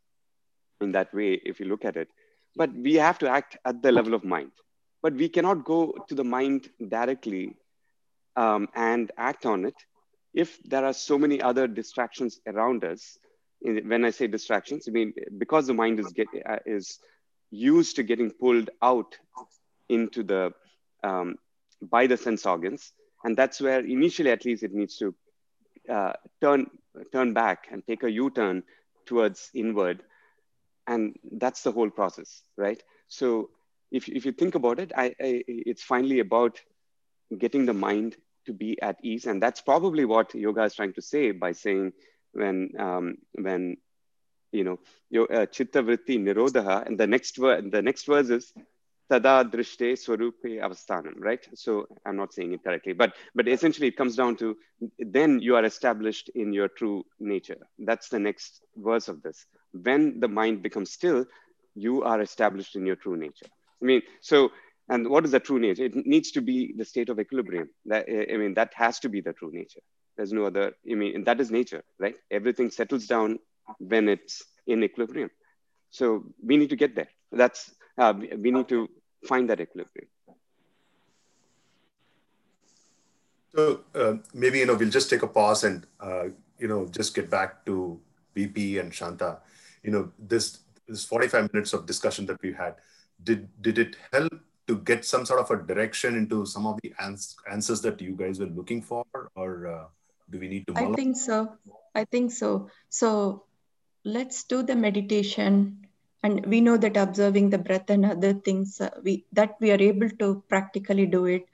in that way if you look at it. But we have to act at the level of mind. But we cannot go to the mind directly um, and act on it if there are so many other distractions around us when I say distractions, I mean because the mind is get uh, is used to getting pulled out into the um, by the sense organs, and that's where initially, at least, it needs to uh, turn turn back and take a U-turn towards inward, and that's the whole process, right? So if if you think about it, I, I it's finally about getting the mind to be at ease, and that's probably what yoga is trying to say by saying when um, when you know your uh, chitta vritti nirodha and the next word the next verse is tada drishte swarupe avasthanam right? So i'm not saying it correctly but but essentially it comes down to then you are established in your true nature. That's the next verse of this. When the mind becomes still you are established in your true nature. I mean so and what is the true nature? It needs to be the state of equilibrium. That i mean that has to be the true nature there's no other, I mean, that is nature, right? Everything settles down when it's in equilibrium. So we need to get there. That's uh, we need to find that equilibrium. So uh, maybe you know we'll just take a pause and uh, you know just get back to VP and Shanta. You know this this 45 minutes of discussion that we had. Did did it help to get some sort of a direction into some of the ans- answers that you guys were looking for, or uh, do we need to? I think so. I think so. So let's do the meditation. And we know that observing the breath and other things uh, we that we are able to practically do it.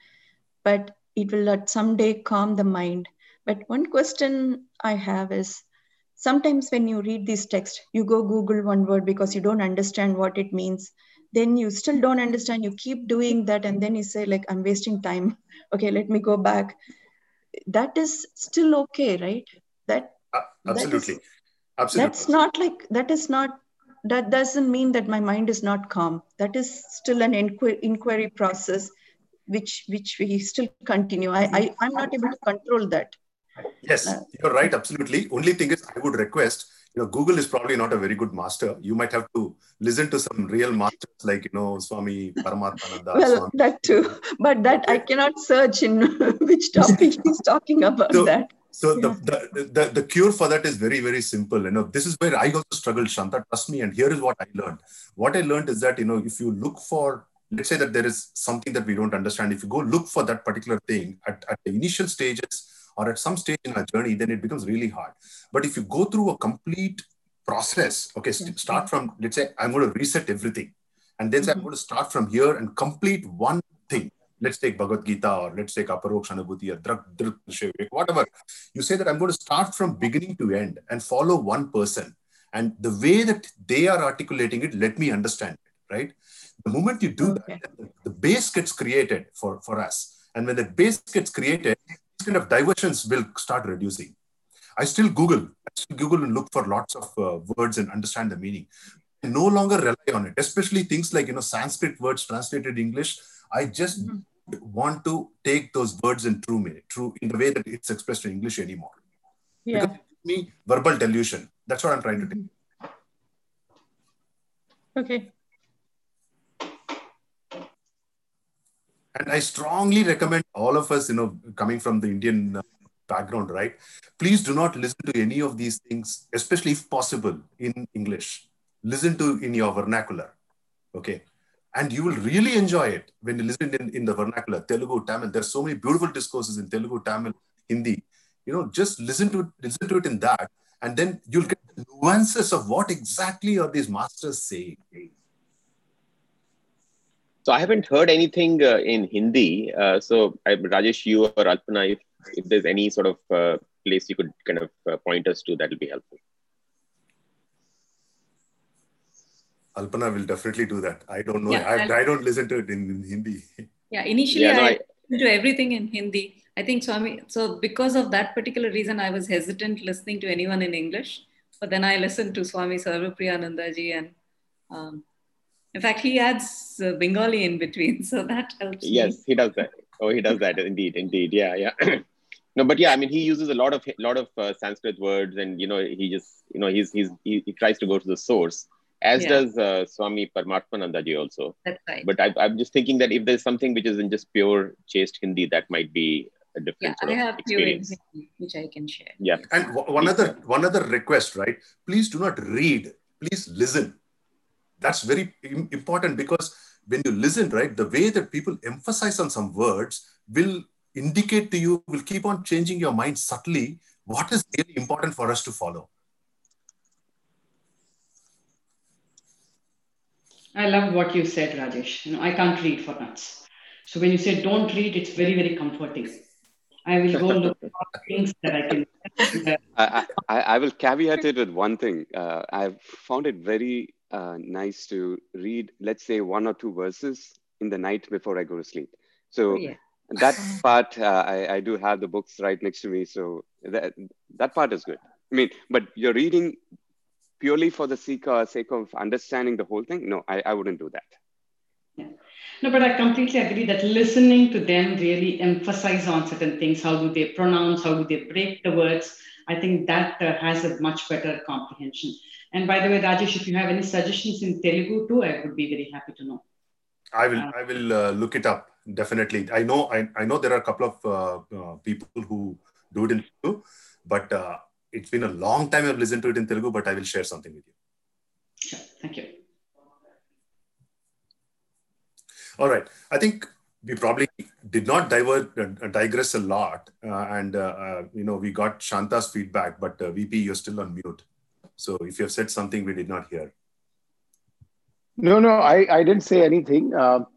But it will at someday calm the mind. But one question i have is sometimes when you read this text you go google one word because you don't understand what it means. Then you still don't understand. You keep doing that and then you say like i'm wasting time. Okay let me go back that is still okay right? That uh, absolutely that is, absolutely. That's not like that is not that doesn't mean that my mind is not calm. That is still an inquiry, inquiry process which which we still continue. I, I i'm not able to control that. Yes uh, you're right absolutely. Only thing is i would request you know google is probably not a very good master you might have to listen to some real masters like you know swami paramatmananda well swami. that too but that i cannot search in which topic he's talking about so, that so yeah. the, the, the, the cure for that is very, very simple. You know, this is where I also struggled, Shanta, trust me. And here is what I learned. What I learned is that, you know, if you look for, let's say that there is something that we don't understand, if you go look for that particular thing at, at the initial stages or at some stage in our journey, then it becomes really hard. But if you go through a complete process, okay, start from, let's say, I'm going to reset everything. And then mm-hmm. I'm going to start from here and complete one thing let's take Bhagavad Gita or let's take Aparoksha Anubhuti or Drak, Drak, whatever. You say that I'm going to start from beginning to end and follow one person. And the way that they are articulating it, let me understand it, right? The moment you do okay. that, the base gets created for, for us. And when the base gets created, these kind of diversions will start reducing. I still Google, I still Google and look for lots of uh, words and understand the meaning. I no longer rely on it, especially things like, you know, Sanskrit words translated English I just mm-hmm. want to take those words in true meaning, true in the way that it's expressed in English anymore. Yeah. Because me, verbal delusion. That's what I'm trying to do. Mm-hmm. Okay. And I strongly recommend all of us, you know, coming from the Indian uh, background, right? Please do not listen to any of these things, especially if possible in English. Listen to in your vernacular. Okay and you will really enjoy it when you listen in, in the vernacular telugu tamil there's so many beautiful discourses in telugu tamil hindi you know just listen to it listen to it in that and then you'll get nuances of what exactly are these masters saying so i haven't heard anything uh, in hindi uh, so I, rajesh you or alpana if, if there's any sort of uh, place you could kind of uh, point us to that will be helpful Alpana will definitely do that. I don't know. Yeah, I, I, don't listen to it in, in Hindi. Yeah, initially yeah, no, I, I listened to everything in Hindi. I think Swami, so because of that particular reason, I was hesitant listening to anyone in English. But then I listened to Swami Sarvapriyanandaji and um, in fact, he adds uh, Bengali in between. So that helps. Yes, me. he does that. Oh, he does that indeed, indeed. Yeah, yeah. no, but yeah, I mean, he uses a lot of lot of uh, Sanskrit words, and you know, he just you know, he's he's he, he tries to go to the source as yeah. does uh, Swami Paramatmanandaji also. That's right. But I, am just thinking that if there's something which is in just pure chaste Hindi, that might be a different yeah, I have experience. Hindi, which I can share. Yeah. And one other one other request, right? Please do not read. Please listen. That's very important because when you listen, right, the way that people emphasize on some words will indicate to you, will keep on changing your mind subtly what is really important for us to follow. I love what you said, Rajesh. You know, I can't read for nuts. So when you say don't read, it's very, very comforting. I will go look for things that I can. I, I, I, will caveat it with one thing. Uh, I've found it very uh, nice to read, let's say, one or two verses in the night before I go to sleep. So oh, yeah. that part, uh, I, I do have the books right next to me. So that, that part is good. I mean, but you're reading purely for the sake, uh, sake of understanding the whole thing, no, I, I wouldn't do that. Yeah. No, but I completely agree that listening to them really emphasize on certain things. How do they pronounce? How do they break the words? I think that uh, has a much better comprehension. And by the way, Rajesh, if you have any suggestions in Telugu too, I would be very happy to know. I will. I will uh, look it up definitely. I know. I, I know there are a couple of uh, uh, people who do it in Telugu, but uh, it's been a long time I've listened to it in Telugu. But I will share something with you. Sure. Thank you. All right. I think we probably did not divert, uh, digress a lot, uh, and uh, you know we got Shanta's feedback, but VP, you're still on mute. So if you have said something we did not hear. No, no, I, I didn't say anything. Um,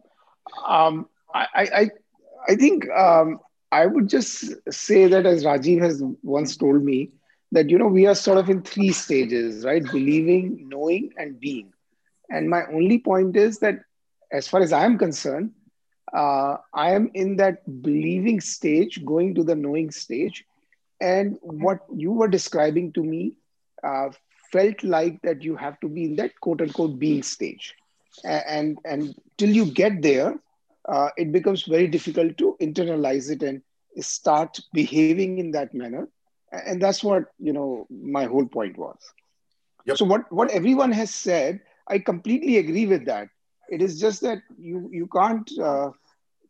um, I, I, I think um, I would just say that as Rajiv has once told me, that you know we are sort of in three stages, right? Believing, knowing, and being. And my only point is that, as far as I am concerned, uh, I am in that believing stage, going to the knowing stage. And what you were describing to me uh, felt like that you have to be in that quote unquote being stage. And, and till you get there, uh, it becomes very difficult to internalize it and start behaving in that manner. And that's what, you know, my whole point was. Yep. So what, what everyone has said, I completely agree with that. It is just that you, you can't, uh,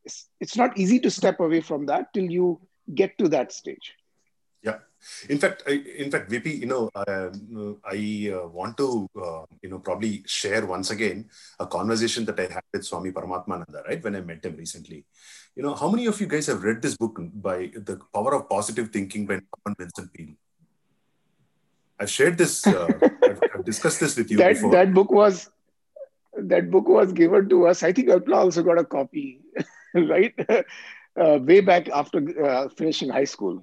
it's, it's not easy to step away from that till you get to that stage. In fact, I, in fact, VP, you know, uh, I uh, want to, uh, you know, probably share once again a conversation that I had with Swami Paramatmananda, right, when I met him recently. You know, how many of you guys have read this book by The Power of Positive Thinking by Norman Vincent Peale? I've shared this, uh, I've, I've, discussed this with you that, before. That book was, that book was given to us. I think Alpana also got a copy, right? Uh, way back after uh, finishing high school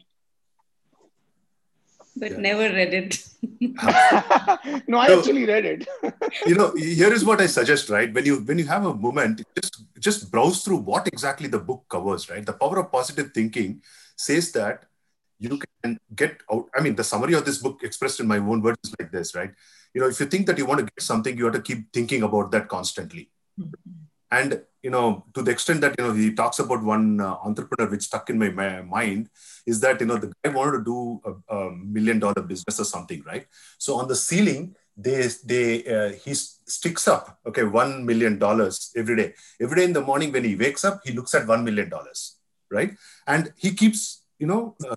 but yeah. never read it. no, I so, actually read it. you know, here is what I suggest, right? When you when you have a moment, just just browse through what exactly the book covers, right? The power of positive thinking says that you can get out. I mean, the summary of this book expressed in my own words is like this, right? You know, if you think that you want to get something, you have to keep thinking about that constantly. Mm-hmm. And you know, to the extent that you know he talks about one uh, entrepreneur which stuck in my, mind is that you know the guy wanted to do a, a, million dollar business or something, right? So on the ceiling, they they uh, he sticks up okay one million dollars every day. Every day in the morning when he wakes up, he looks at one million dollars, right? And he keeps you know uh,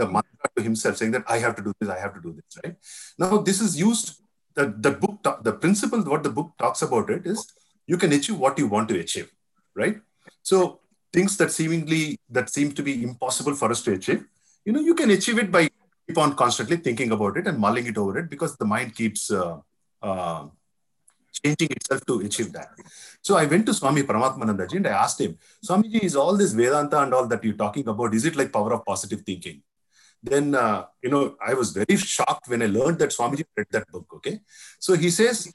the mantra to himself, saying that I have to do this, I have to do this, right? Now this is used. The, the book, the principle, what the book talks about it is you can achieve what you want to achieve, right? So things that seemingly that seem to be impossible for us to achieve, you know, you can achieve it by keep on constantly thinking about it and mulling it over it because the mind keeps uh, uh, changing itself to achieve that. So I went to Swami Paramatmanandaji and I asked him, Swamiji, is all this Vedanta and all that you're talking about, is it like power of positive thinking? Then, uh, you know, I was very shocked when I learned that Swamiji read that book, okay? So he says,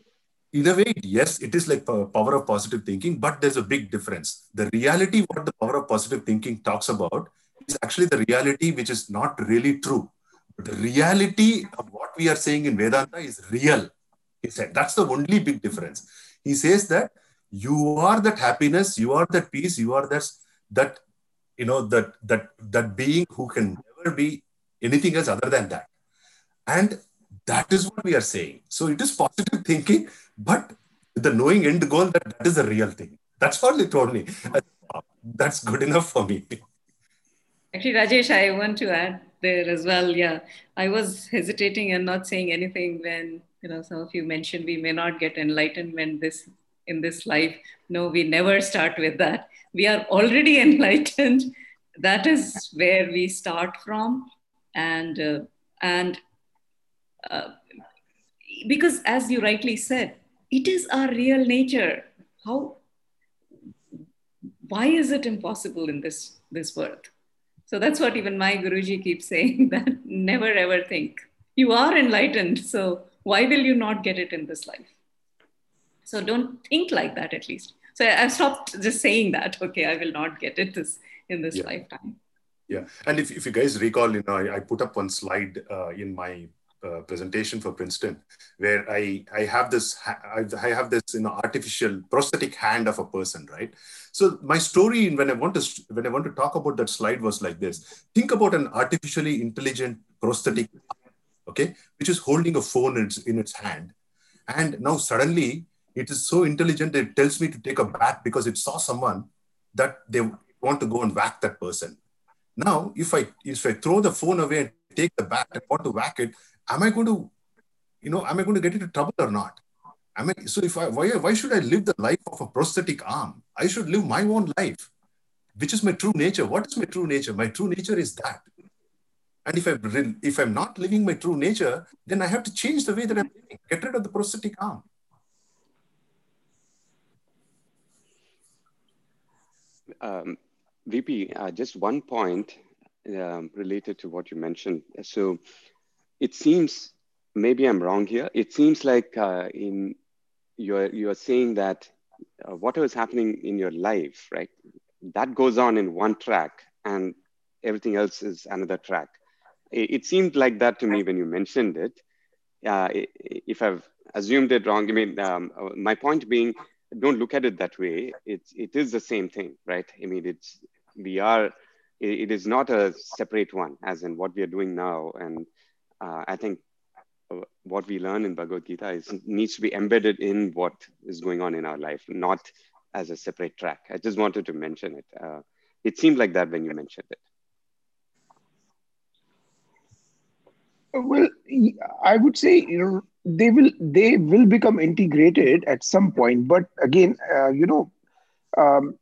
in a way, yes, it is like power of positive thinking, but there's a big difference. The reality, what the power of positive thinking talks about, is actually the reality which is not really true. But the reality of what we are saying in Vedanta is real. He said that's the only big difference. He says that you are that happiness, you are that peace, you are that that you know that that that being who can never be anything else other than that. And that is what we are saying. So it is positive thinking, but the knowing end goal that that is the real thing. That's all they told me. That's good enough for me. Actually, Rajesh, I want to add there as well. Yeah, I was hesitating and not saying anything when you know some of you mentioned we may not get enlightenment this in this life. No, we never start with that. We are already enlightened. That is where we start from, and uh, and uh, because as you rightly said, it is our real nature. How, why is it impossible in this, this world? So that's what even my Guruji keeps saying that never ever think. You are enlightened, so why will you not get it in this life? So don't think like that at least. So I've stopped just saying that, okay, I will not get it this in this yeah. lifetime. Yeah. And if, if you guys recall, you know, I, I put up one slide uh, in my uh, presentation for Princeton, where I I have this I have this you know artificial prosthetic hand of a person, right? So my story when I want to when I want to talk about that slide was like this: think about an artificially intelligent prosthetic, okay, which is holding a phone in its, in its hand. And now suddenly it is so intelligent it tells me to take a bat because it saw someone that they want to go and whack that person. Now, if I if I throw the phone away and take the bat and want to whack it, am I going to, you know, am I going to get into trouble or not? I, so if I why, why should I live the life of a prosthetic arm? I should live my own life, which is my true nature. What is my true nature? My true nature is that. And if I if I'm not living my true nature, then I have to change the way that I'm living. Get rid of the prosthetic arm. Um, VP, uh, just one point um, related to what you mentioned. So it seems, maybe I'm wrong here. It seems like uh, in you're you're saying that uh, whatever is happening in your life, right, that goes on in one track, and everything else is another track. It, it seemed like that to me when you mentioned it. Uh, if I've assumed it wrong, I mean, um, my point being, don't look at it that way. It's it is the same thing, right? I mean, it's we are. It, it is not a separate one, as in what we are doing now. And uh, I think uh, what we learn in Bhagavad Gita is needs to be embedded in what is going on in our life, not as a separate track. I just wanted to mention it. Uh, it seemed like that when you mentioned it. Well, I would say you know they will they will become integrated at some point but again uh, you know um,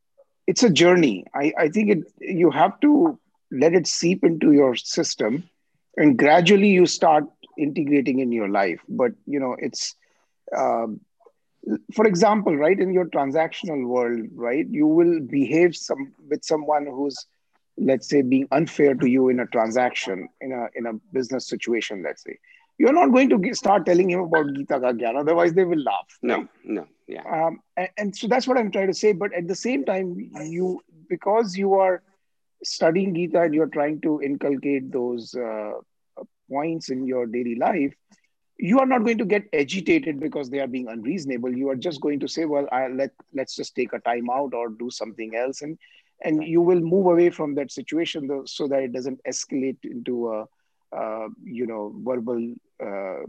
it's a journey I, I think it you have to let it seep into your system and gradually you start integrating in your life but you know it's um, for example right in your transactional world right you will behave some with someone who's let's say being unfair to you in a transaction in a in a business situation let's say you're not going to start telling him about Gita ka Gyan, otherwise they will laugh. No, right? no, yeah. Um, and, and, so that's what I'm trying to say. But at the same time, you because you are studying Gita and you're trying to inculcate those uh, points in your daily life, you are not going to get agitated because they are being unreasonable. You are just going to say, "Well, I, let let's just take a time out or do something else," and and you will move away from that situation so that it doesn't escalate into a uh, you know, verbal uh,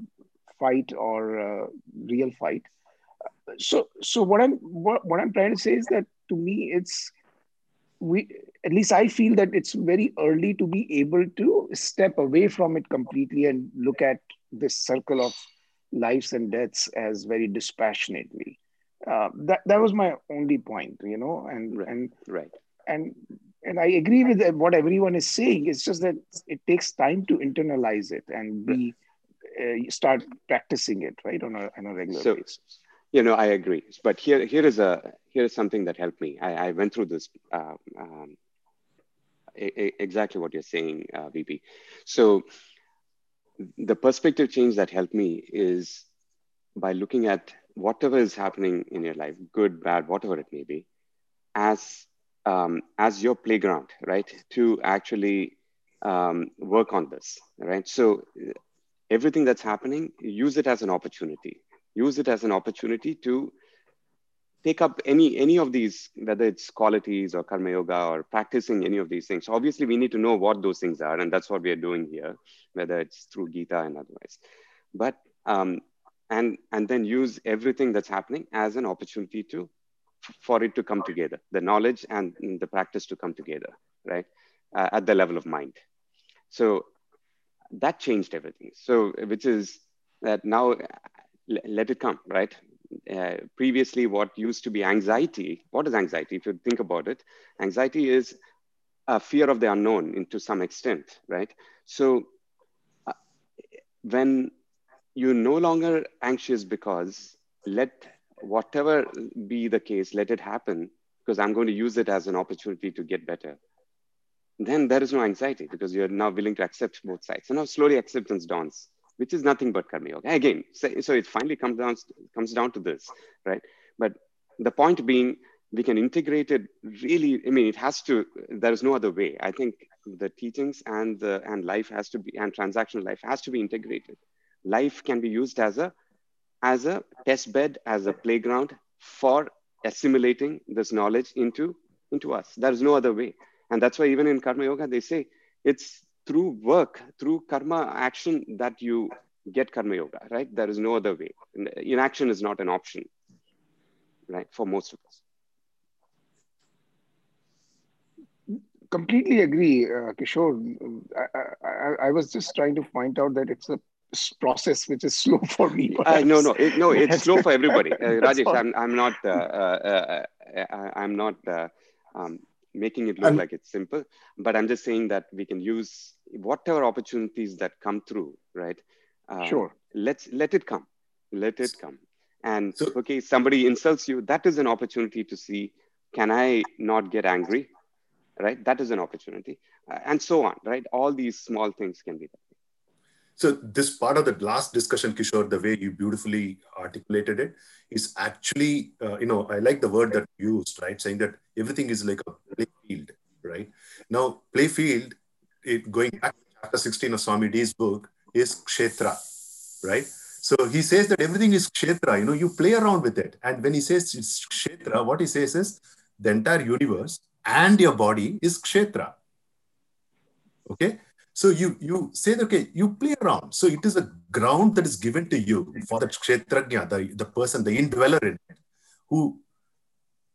fight or uh, real fight. So, so what I'm what, what I'm trying to say is that to me, it's we at least I feel that it's very early to be able to step away from it completely and look at this circle of lives and deaths as very dispassionately. Uh, that that was my only point, you know, and right. and right and and I agree with what everyone is saying. It's just that it takes time to internalize it and be uh, start practicing it right on a, on a regular so, basis. You know, I agree. But here here is a here is something that helped me. I, I went through this uh, um, exactly what you're saying, uh, VP. So the perspective change that helped me is by looking at whatever is happening in your life, good, bad, whatever it may be, as um, as your playground, right? To actually um, work on this, right? So everything that's happening, use it as an opportunity. Use it as an opportunity to take up any any of these, whether it's qualities or karma yoga or practicing any of these things. Obviously, we need to know what those things are, and that's what we are doing here, whether it's through Gita and otherwise. But um, and and then use everything that's happening as an opportunity to for it to come together, the knowledge and the practice to come together, right? Uh, at the level of mind. So that changed everything. So, which is that now let it come, right? Uh, previously, what used to be anxiety, what is anxiety? If you think about it, anxiety is a fear of the unknown in, to some extent, right? So, uh, when you're no longer anxious because let whatever be the case, let it happen because I'm going to use it as an opportunity to get better. Then there is no anxiety because you're now willing to accept both sides. And now slowly acceptance dawns, which is nothing but karma yoga. Again, so, it finally comes down, comes down to this, right? But the point being, we can integrate it really, I mean, it has to, there is no other way. I think the teachings and the and life has to be, and transactional life has to be integrated. Life can be used as a as a test bed, as a playground for assimilating this knowledge into, into us. There is no other way. And that's why even in Karma Yoga, they say it's through work, through karma action that you get karma yoga, right? There is no other way. Inaction is not an option, right, for most of us. Completely agree, uh, Kishore. I, I, I was just trying to point out that it's a process which is slow for me. Uh, no, no, it, no, it's slow for everybody. Uh, Rajesh, I'm, I'm not, uh, uh, uh I'm not um, making it look I'm, like it's simple, but I'm just saying that we can use whatever opportunities that come through, right? Um, sure. Let's let it come, let it come. And so, okay, somebody insults you. That is an opportunity to see: can I not get angry? Right. That is an opportunity, and so on. Right. All these small things can be done. So this part of the last discussion, Kishore, the way you beautifully articulated it, is actually, uh, you know, I like the word that you used, right? Saying that everything is like a play field, right? Now, play field, it, going back to chapter 16 of Swami D's book, is kshetra, right? So he says that everything is kshetra, you know, you play around with it. And when he says it's kshetra, what he says is the entire universe and your body is kshetra. Okay. So you you say that okay, you play around. So it is a ground that is given to you for the kshetrajna, the, the person, the indweller in it, who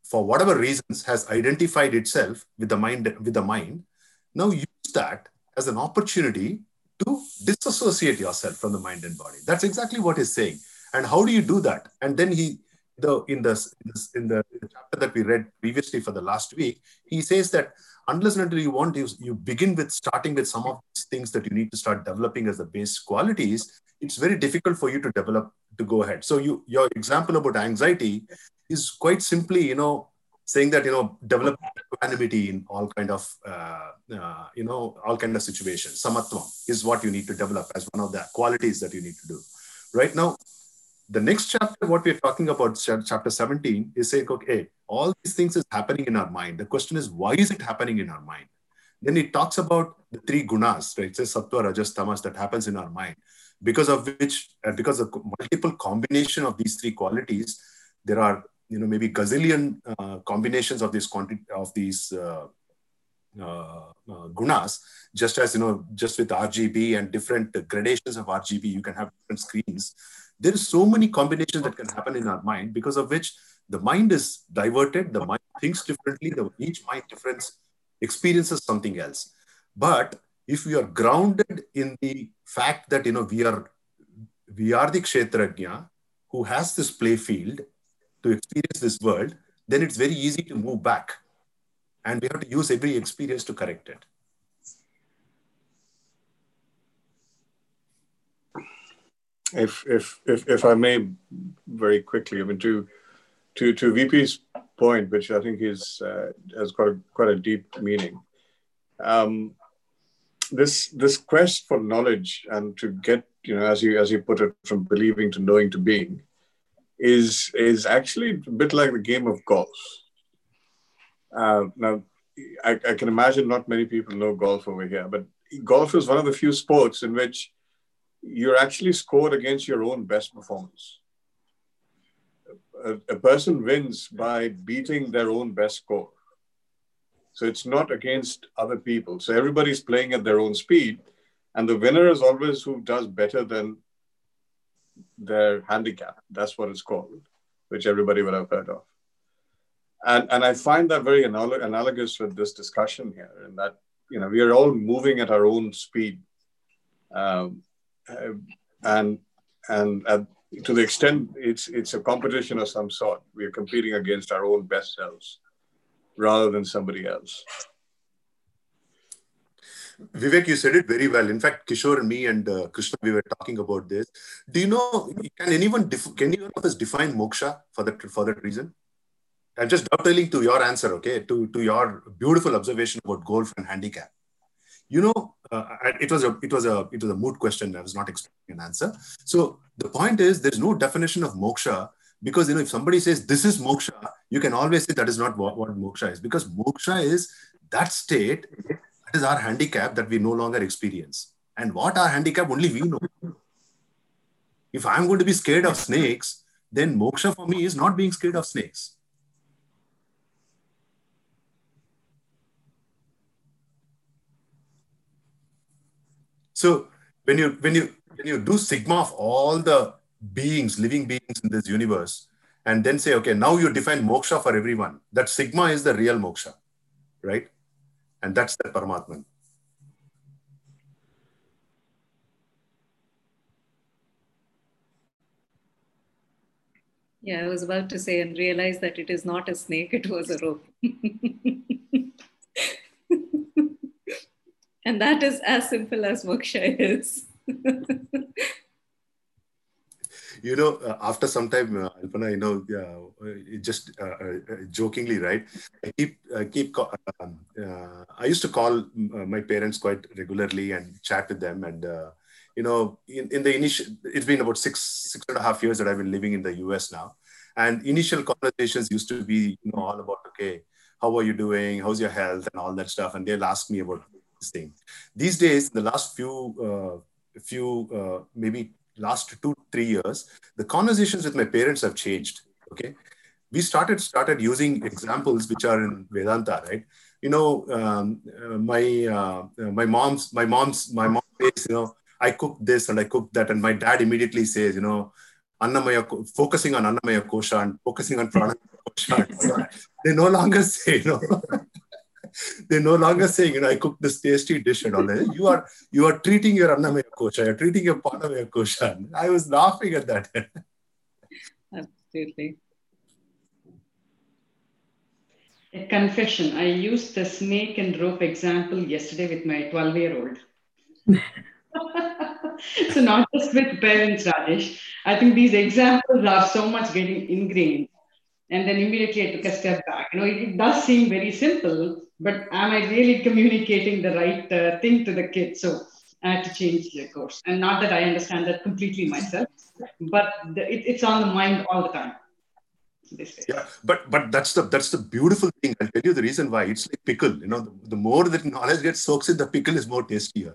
for whatever reasons has identified itself with the mind with the mind. Now use that as an opportunity to disassociate yourself from the mind and body. That's exactly what he's saying. And how do you do that? And then he the in the in the, chapter that we read previously for the last week, he says that unless and until you want you, you begin with starting with some of things that you need to start developing as the base qualities it's very difficult for you to develop to go ahead so you your example about anxiety is quite simply you know saying that you know develop equanimity in all kind of uh, uh, you know all kind of situations samatvam is what you need to develop as one of the qualities that you need to do right now the next chapter, what we're talking about, chapter 17, is saying, okay, all these things is happening in our mind. The question is, why is it happening in our mind? Then it talks about the three gunas, right? It says sattva, rajas, tamas that happens in our mind. Because of which, uh, because of multiple combination of these three qualities, there are, you know, maybe gazillion uh, combinations of these quanti- of these uh, uh, uh, gunas. Just as you know, just with RGB and different gradations of RGB, you can have different screens there is so many combinations that can happen in our mind because of which the mind is diverted the mind thinks differently the each mind difference experiences something else. But if we are grounded in the fact that you know we are we are the kshetrajna who has this play field to experience this world then it's very easy to move back. And we have to use every experience to correct it. If if if if I may, very quickly, I mean to to to VP's point, which I think is uh, has got quite a deep meaning. Um, this this quest for knowledge and to get you know as you as you put it from believing to knowing to being is is actually a bit like the game of golf. Uh, now, I, I can imagine not many people know golf over here, but golf is one of the few sports in which you're actually scored against your own best performance. A, a, person wins by beating their own best score. So it's not against other people. So everybody's playing at their own speed. And the winner is always who does better than their handicap. That's what it's called, which everybody would have heard of. And, and I find that very analog- analogous with this discussion here, in that you know we are all moving at our own speed. Um, uh, and and uh, to the extent it's it's a competition of some sort, we are competing against our own best selves rather than somebody else. Vivek, you said it very well. In fact, Kishore and me and uh, Krishna, we were talking about this. Do you know? Can anyone def- can anyone of us define moksha for that for that reason? I'm just dovetailing to your answer, okay? To to your beautiful observation about golf and handicap. You know, uh, it was a it was a it was a moot question. I was not expecting an answer. So the point is, there's no definition of moksha because you know if somebody says this is moksha, you can always say that is not what, what moksha is because moksha is that state that is our handicap that we no longer experience. And what our handicap only we know. If I'm going to be scared of snakes, then moksha for me is not being scared of snakes. So when you when you when you do sigma of all the beings, living beings in this universe, and then say, okay, now you define moksha for everyone. That sigma is the real moksha, right? And that's the Paramatman. Yeah, I was about to say and realize that it is not a snake, it was a rope. and that is as simple as moksha is. you know, uh, after some time, uh, Alpana, you know, uh, just uh, uh, jokingly, right? I keep, keep, um, uh, I used to call my parents quite regularly and chat with them. And, you know, in, in the initial, it's been about six, six and a half years that I've been living in the US now. And initial conversations used to be, you know, all about, okay, how are you doing? How's your health and all that stuff. And they'll ask me about thing. These days, the last few, uh, few, uh, maybe last two three years the conversations with my parents have changed okay? We started started using examples which are in vedanta right? You know um, uh, my uh, my mom's my mom's my mom says you know i cook this and i cook that and my dad immediately says you know annamaya focusing on annamaya kosha and focusing on pranamaya kosha they no longer say you know they're no longer saying, you know, I cooked this tasty dish and all that. You are you are treating your annamaya kosha, you're treating your pranamaya kosha. I was laughing at that. Absolutely. A confession. I used the snake and rope example yesterday with my 12 year old. so, not just with parents, Rajesh. I think these examples are so much getting ingrained. And then immediately I took a step back. You know, it, it does seem very simple, but am I really communicating the right uh, thing to the kid? So I had to change the course. And not that I understand that completely myself, but the, it, it's on the mind all the time. Yeah, but but that's the that's the beautiful thing. I'll tell you the reason why. It's like pickle. You know, the, the more that knowledge gets soaks in, the pickle is more tastier.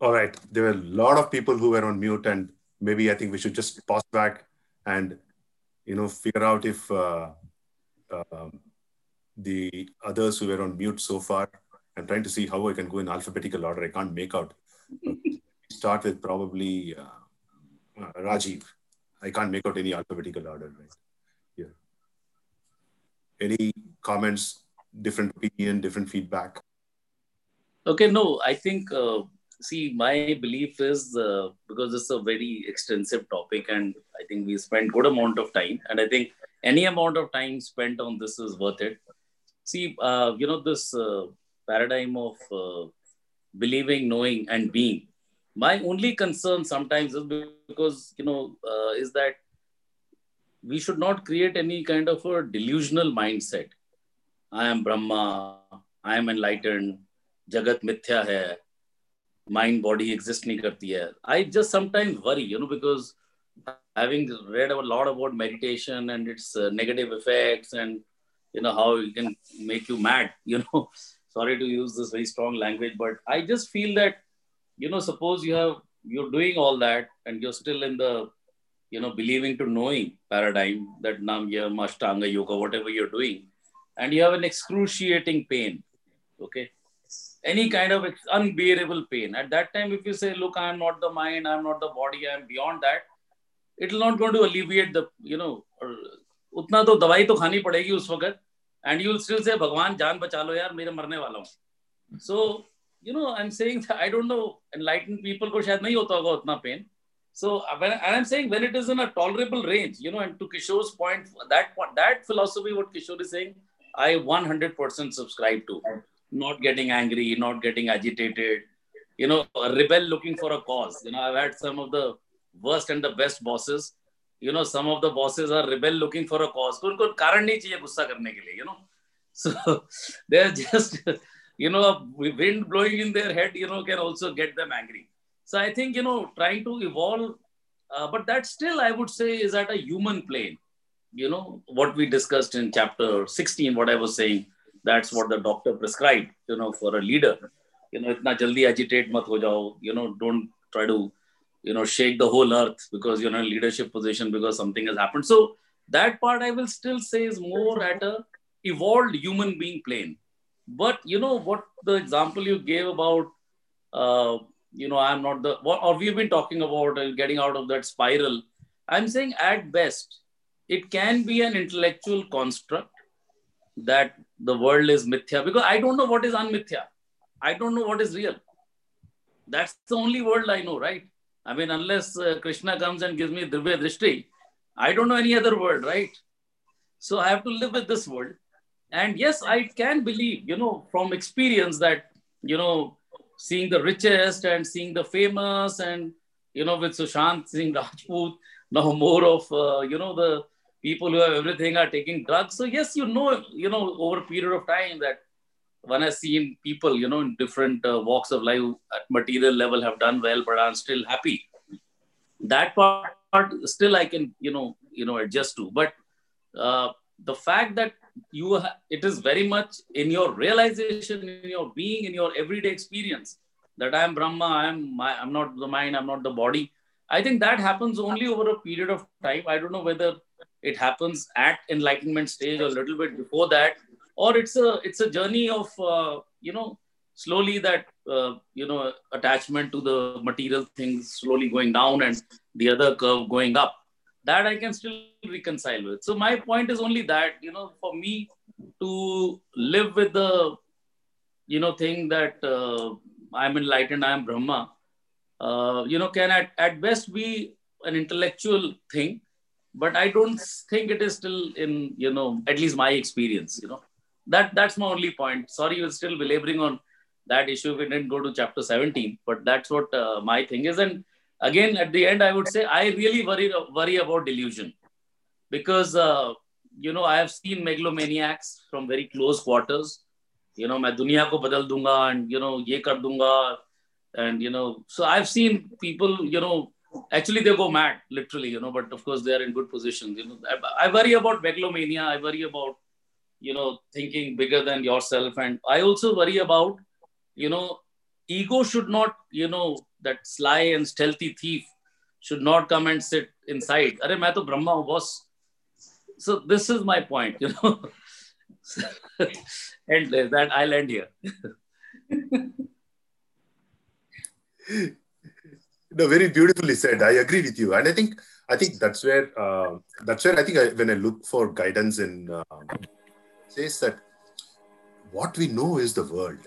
All right. There were a lot of people who were on mute, and maybe I think we should just pause back and you know figure out if uh, uh, the others who were on mute so far. I'm trying to see how I can go in alphabetical order. I can't make out. Start with probably uh, uh, Rajiv. I can't make out any alphabetical order right here. Any comments? Different opinion, different feedback. Okay, no, I think uh, see, my belief is uh, because it's a very extensive topic, and I think we spent good amount of time, and I think any amount of time spent on this is worth it. See, uh, you know, this uh, paradigm of uh, believing, knowing, and being. My only concern sometimes is because you know uh, is that we should not create any kind of a delusional mindset. I am Brahma. I am enlightened. Jagat mithya hai mind body exist nahi karti hai i just sometimes worry you know because having read a lot about meditation and its uh, negative effects and you know how it can make you mad you know. Sorry to use this very strong language but i just feel that you know suppose you have you're doing all that and you're still in the you know believing to knowing paradigm that nam yam ashtanga yoga whatever you're doing and you have an excruciating pain okay any kind of unbearable pain. At that time, if you say, look, I'm not the mind, I'm not the body, I'm beyond that, it will not going to alleviate the, you know, उतना तो दवाई तो खानी पड़ेगी उस वक्त and you will still say भगवान जान बचा लो यार मेरे मरने वाला हूँ so you know I'm saying that I don't know enlightened people को शायद नहीं होता होगा उतना pain so when and I'm saying when it is in a tolerable range you know and to Kishore's point that that philosophy what Kishore is saying I 100% subscribe to not getting angry, not getting agitated, you know, a rebel looking for a cause. You know, I've had some of the worst and the best bosses. You know, some of the bosses are rebel looking for a cause. उनको कारण नहीं चाहिए गुस्सा करने के लिए, you know. So they're just, you know, wind blowing in their head, you know, can also get them angry. So I think, you know, trying to evolve, uh, but that still, I would say, is at a human plane. You know, what we discussed in chapter 16, what I was saying, that's what the doctor prescribed you know for a leader you know itna jaldi agitate mat ho jao you know don't try to you know shake the whole earth because you're in a leadership position because something has happened so that part i will still say is more at a evolved human being plane. But you know what the example you gave about, uh, you know, I'm not the, or we've been talking about getting out of that spiral. I'm saying at best, it can be an intellectual construct that the world is mithya because I don't know what is unmithya. I don't know what is real. That's the only world I know, right? I mean, unless uh, Krishna comes and gives me Divya Drishti, I don't know any other world, right? So I have to live with this world. And yes, I can believe, you know, from experience that, you know, seeing the richest and seeing the famous and, you know, with Sushant Singh Rajput, now more of, uh, you know, the people who have everything are taking drugs. So yes, you know, you know, over a period of time that one has seen people, you know, in different uh, walks of life at material level have done well, but are still happy. That part, part still I can, you know, you know, adjust to. But uh, the fact that you, ha- it is very much in your realization, in your being, in your everyday experience that I am Brahma, I am, my, I'm not the mind, I'm not the body. I think that happens only over a period of time. I don't know whether it happens at enlightenment stage or a little bit before that or it's a it's a journey of uh, you know slowly that uh, you know attachment to the material things slowly going down and the other curve going up. That i can still reconcile with. So my point is only that you know for me to live with the you know thing that uh, i'm enlightened i am brahma uh, you know can at, at best be an intellectual thing but i don't think it is still in you know at least my experience you know that that's my only point. Sorry, you're still belaboring on that issue. We didn't go to chapter 17, but that's what uh, my thing is. And again, at the end, I would say I really worry worry about delusion because uh, you know I have seen megalomaniacs from very close quarters. You know, मैं दुनिया को बदल दूंगा and you know ये कर दूंगा and you know so I've seen people you know actually they go mad literally you know but of course they are in good positions you know. I, I worry about megalomania. I worry about you know thinking bigger than yourself. And i also worry about you know ego should not you know that sly and stealthy thief should not come and sit inside. Are main to brahma hu boss. So this is my point you know. And that i'll end here no very beautifully said i agree with you and i think i think that's where uh, that's where i think I, when i look for guidance in uh, says that what we know is the world.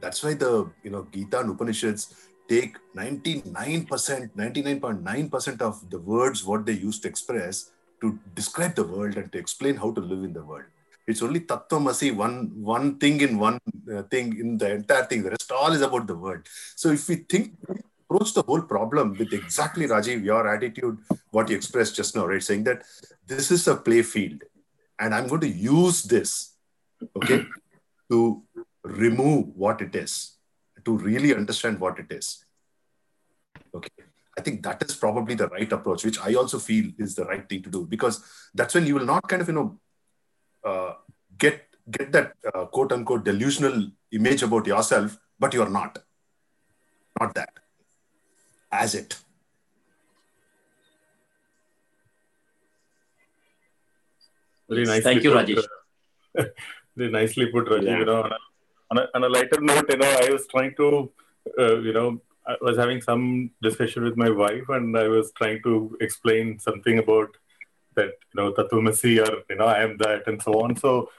That's why the you know Gita and Upanishads take 99%, 99.9% of the words what they use to express to describe the world and to explain how to live in the world. It's only Tattvamasi, one one thing in one uh, thing in the entire thing. The rest all is about the world. So if we think approach the whole problem with exactly Rajiv, your attitude, what you expressed just now, right? Saying that this is a play field and I'm going to use this, okay, to remove what it is, to really understand what it is. Okay. I think that is probably the right approach, which I also feel is the right thing to do because that's when you will not kind of, you know, uh, get get that uh, quote unquote delusional image about yourself, but you're not. Not that. As it. Very nicely Thank you, Rajesh. uh, very nicely put, Rajiv. Yeah. You know, on a, on, a, on a lighter note, you know, I was trying to, uh, you know, I was having some discussion with my wife, and I was trying to explain something about that, you know, Tattvamasi or you know, I am that, and so on. So.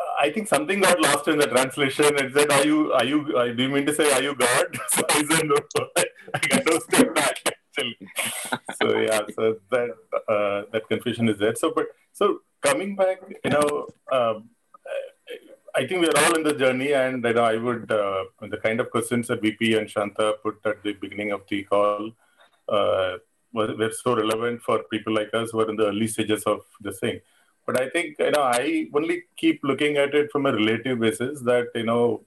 uh, I think something got lost in the translation. It said, "Are you? Are you? Uh, do you mean to say, are you God?" So I said, "No." I got to step back actually. So yeah, so that uh, that confusion is there. So, but so coming back, you know, um, I think we're all in the journey, and you know, I would uh, the kind of questions that VP and Shanta put at the beginning of the call uh, were, so relevant for people like us who are in the early stages of this thing. But I think you know, I only keep looking at it from a relative basis. That you know,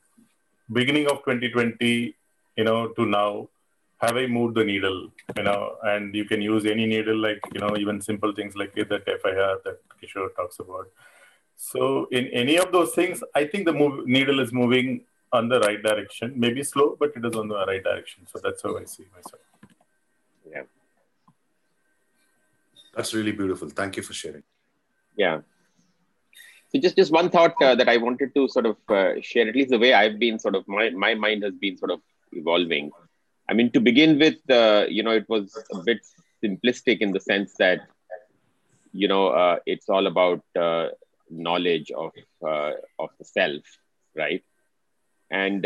beginning of 2020, you know, to now, have I moved the needle? You know, and you can use any needle, like you know, even simple things like that FIR that Kishore talks about. So in any of those things, I think the move, needle is moving on the right direction. Maybe slow, but it is on the right direction. So that's how I see myself. Yeah. That's really beautiful. Thank you for sharing. Yeah. So just just one thought uh, that I wanted to sort of uh, share, at least the way I've been sort of my my mind has been sort of evolving. I mean, to begin with, uh, you know, it was a bit simplistic in the sense that, you know, uh, it's all about uh, knowledge of uh, of the self, right? And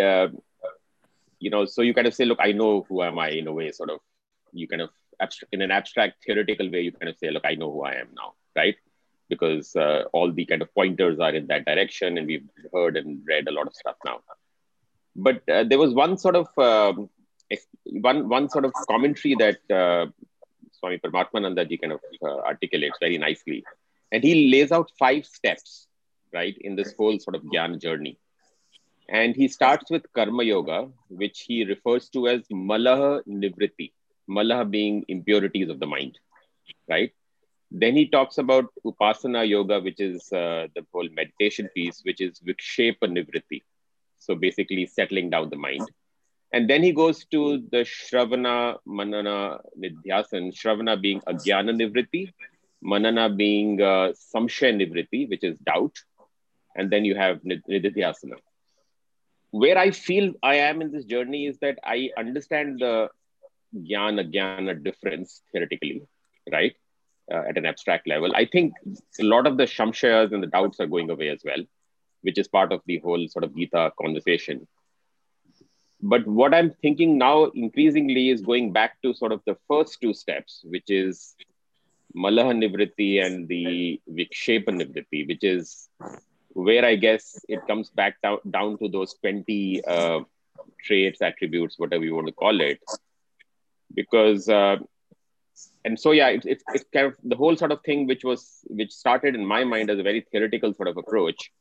you know, so you kind of say, look, I know who am I in a way, sort of. You kind of in an abstract theoretical way, you kind of say, look, I know who I am now, right? because uh, all the kind of pointers are in that direction and we've heard and read a lot of stuff now but uh, there was one sort of um, one one sort of commentary that uh, Swami Paramatmananda ji kind of uh, articulates very nicely, and he lays out five steps, right, in this whole sort of journey. And he starts with Karma Yoga, which he refers to as Malaha Nivritti, Malaha being impurities of the mind, right? Then he talks about Upasana Yoga, which is uh, the whole meditation piece, which is Vikshepa Nivritti. So basically settling down the mind. And then he goes to the Shravana, Manana, Nidhyasan, Shravana being Agyana Nivritti, Manana being uh, Samshaya Nivritti, which is doubt. And then you have Nidhyasana. Where I feel I am in this journey is that I understand the Jnana Jnana difference theoretically, right? Uh, at an abstract level. I think a lot of the shamshayas and the doubts are going away as well, which is part of the whole sort of Gita conversation. But what I'm thinking now increasingly is going back to sort of the first two steps, which is Malaha Nivritti and the Vikshepa Nivritti, which is where I guess it comes back down, down to those 20 uh, traits, attributes, whatever you want to call it. Because, uh, and so, yeah, it's, it's, it's kind of the whole sort of thing which was, which started in my mind as a very theoretical sort of approach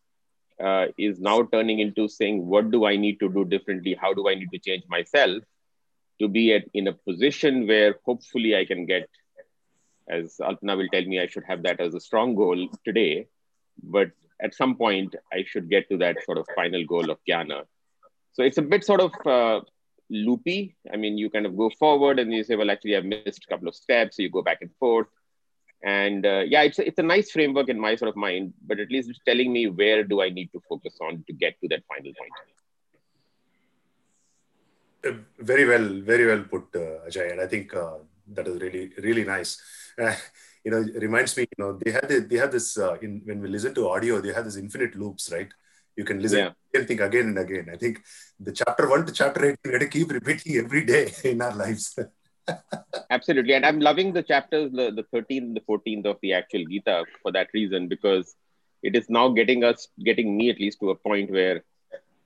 uh, is now turning into saying, what do I need to do differently? How do I need to change myself to be at, in a position where hopefully I can get, as Alpana will tell me, I should have that as a strong goal today. But at some point, I should get to that sort of final goal of Jnana. So it's a bit sort of uh, loopy. I mean, you kind of go forward and you say, well, actually, I've missed a couple of steps. So you go back and forth and uh, yeah it's a, it's a nice framework in my sort of mind but at least it's telling me where do i need to focus on to get to that final point. Uh, very well very well put uh, ajay. And i think uh, that is really really nice. Uh, you know it reminds me you know they had the, they have this uh, in when we listen to audio they have this infinite loops right? You can listen yeah. and think again and again. I think the chapter 1 to chapter 8 we have to keep repeating every day in our lives Absolutely. And I'm loving the chapters, the, the 13th, and the 14th of the actual Gita for that reason, because it is now getting us, getting me at least to a point where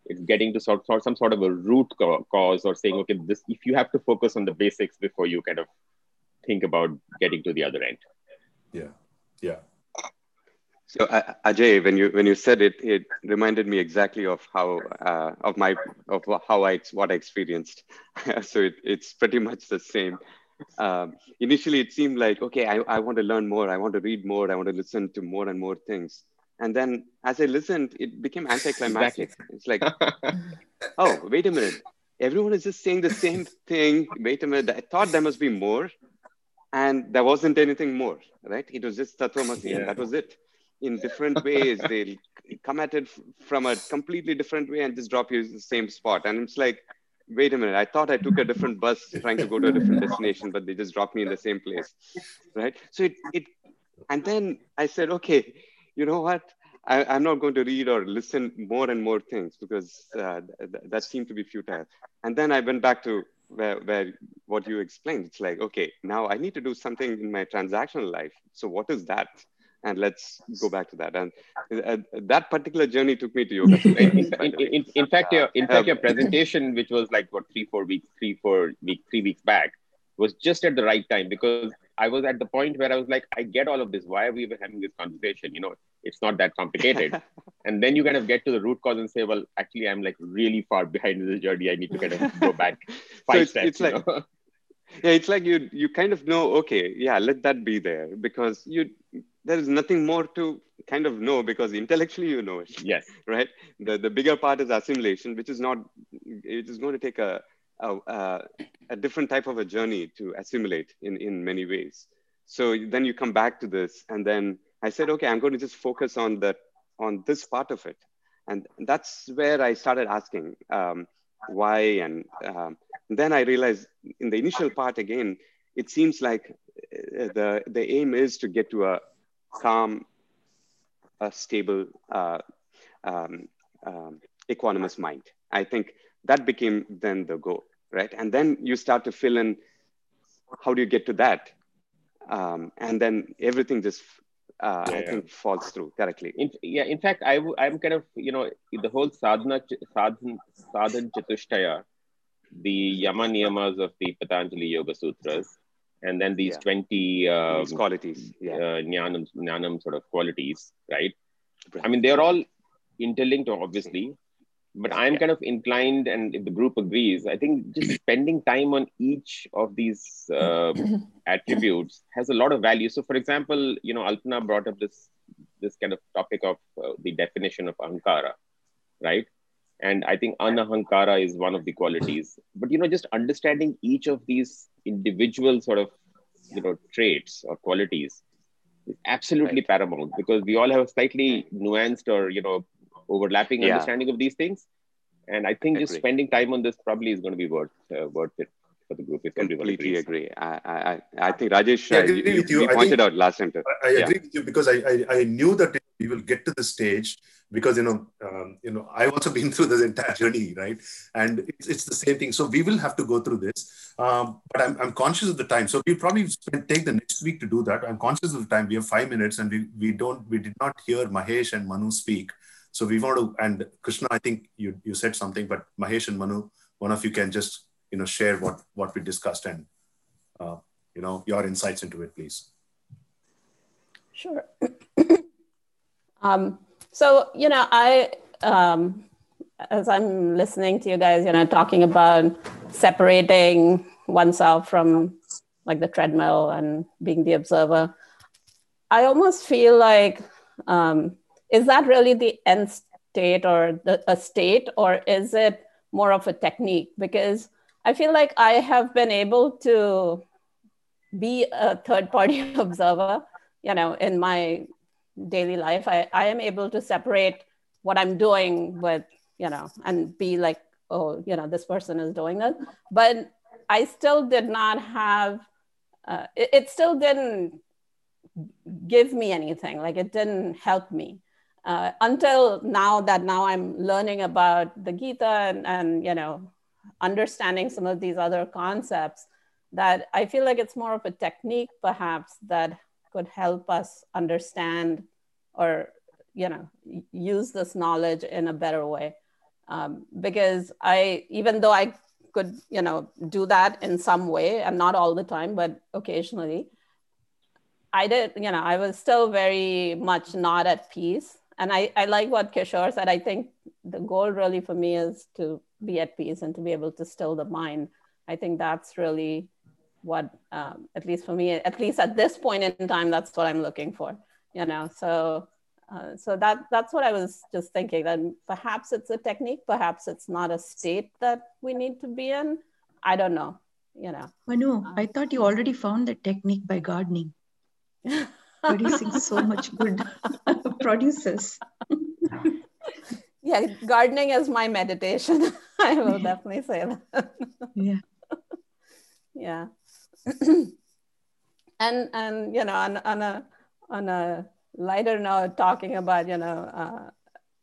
it's getting to sort, sort some sort of a root cause or saying, okay, this if you have to focus on the basics before you kind of think about getting to the other end. Yeah. Yeah. So uh, Ajay, when you when you said it, it reminded me exactly of how uh, of my of how I what I experienced. so it, it's pretty much the same. Um, initially, it seemed like okay, I, I want to learn more, I want to read more, I want to listen to more and more things. And then as I listened, it became anticlimactic. It's like, oh, wait a minute, everyone is just saying the same thing. Wait a minute, I thought there must be more, and there wasn't anything more, right? It was just Tattvamasi, yeah. and that was it in different ways. They'll come at it from a completely different way and just drop you in the same spot. And it's like, wait a minute, I thought I took a different bus trying to go to a different destination, but they just dropped me in the same place. Right. So it, it and then I said, okay, you know what? I, am not going to read or listen more and more things because uh, th- that seemed to be futile. And then I went back to where, where what you explained. It's like, okay, now I need to do something in my transactional life. So what is that? And let's go back to that. And uh, that particular journey took me to yoga. in, in, in, in, fact, your in fact your presentation, which was like what three four weeks, three four week, three weeks back, was just at the right time because I was at the point where I was like, I get all of this. Why are we even having this conversation? You know, it's not that complicated. and then you kind of get to the root cause and say, well, actually, I'm like really far behind this journey. I need to kind of go back five so it's, steps. It's like, yeah, it's like you you kind of know, okay, yeah, let that be there because you there is nothing more to kind of know because intellectually you know it. Yes. Right. The the bigger part is assimilation, which is not. It is going to take a a, a different type of a journey to assimilate in in many ways. So then you come back to this, and then I said, okay, I'm going to just focus on the on this part of it. And that's where I started asking um, why. And um, then I realized in the initial part again, it seems like uh, the, the aim is to get to a calm, a stable, uh, um, um, equanimous mind. I think that became then the goal, right? And then you start to fill in how do you get to that? Um, and then everything just uh, yeah, I think falls through correctly. In, yeah, in fact, I w- I'm kind of you know the whole sadhana sadhan sadhan chatushtaya, the yama niyamas of the Patanjali Yoga Sutras, and then these yeah. twenty um, these qualities, yeah. uh, jnanam, jnanam sort of qualities, right? I mean, they're all interlinked, obviously, but i'm kind of inclined and if the group agrees i think just spending time on each of these uh, attributes has a lot of value. So for example you know alpana brought up this this kind of topic of uh, the definition of ahankara right? And i think anahankara is one of the qualities. But you know just understanding each of these individual sort of you know traits or qualities is absolutely right. paramount because we all have a slightly nuanced or you know overlapping yeah. understanding of these things. And I think just spending time on this probably is going to be worth uh, worth it for the group. If Completely agree. I, I, I think Rajesh, I agree you, with you. you pointed out last time. I, I yeah. agree with you because I, I, I knew that we will get to the stage because you know um, you know I've also been through this entire journey, right? And it's, it's the same thing. So we will have to go through this, um, but I'm, I'm conscious of the time. So we'll probably spend, take the next week to do that. I'm conscious of the time. We have five minutes, and we we don't we did not hear Mahesh and Manu speak. So we want to, and Krishna, I think you, you said something, but Mahesh and Manu, one of you can just, you know, share what, what we discussed and, uh, you know, your insights into it, please. Sure. um, so, you know, I, um, as I'm listening to you guys, you know, talking about separating oneself from like the treadmill and being the observer, I almost feel like um, is that really the end state or the, a state or is it more of a technique because i feel like i have been able to be a third party observer you know in my daily life. I, I am able to separate what i'm doing with you know and be like oh you know this person is doing this but i still did not have uh, it, it still didn't give me anything. Like it didn't help me. Uh, until now that now I'm learning about the Gita and, and, you know, understanding some of these other concepts that I feel like it's more of a technique perhaps that could help us understand or, you know, use this knowledge in a better way. Um, because I, even though I could, you know, do that in some way and not all the time, but occasionally, I did, you know, I was still very much not at peace and I, I like what Kishore said. I think the goal really for me is to be at peace and to be able to still the mind. I think that's really what, um, at least for me, at least at this point in time, that's what I'm looking for. You know, so uh, so that that's what I was just thinking. That perhaps it's a technique, perhaps it's not a state that we need to be in. I don't know. You know. Manu, I thought you already found the technique by gardening. producing so much good produces. yeah, gardening is my meditation. I will definitely say that. yeah. Yeah. and and you know on, on a on a lighter note talking about you know uh,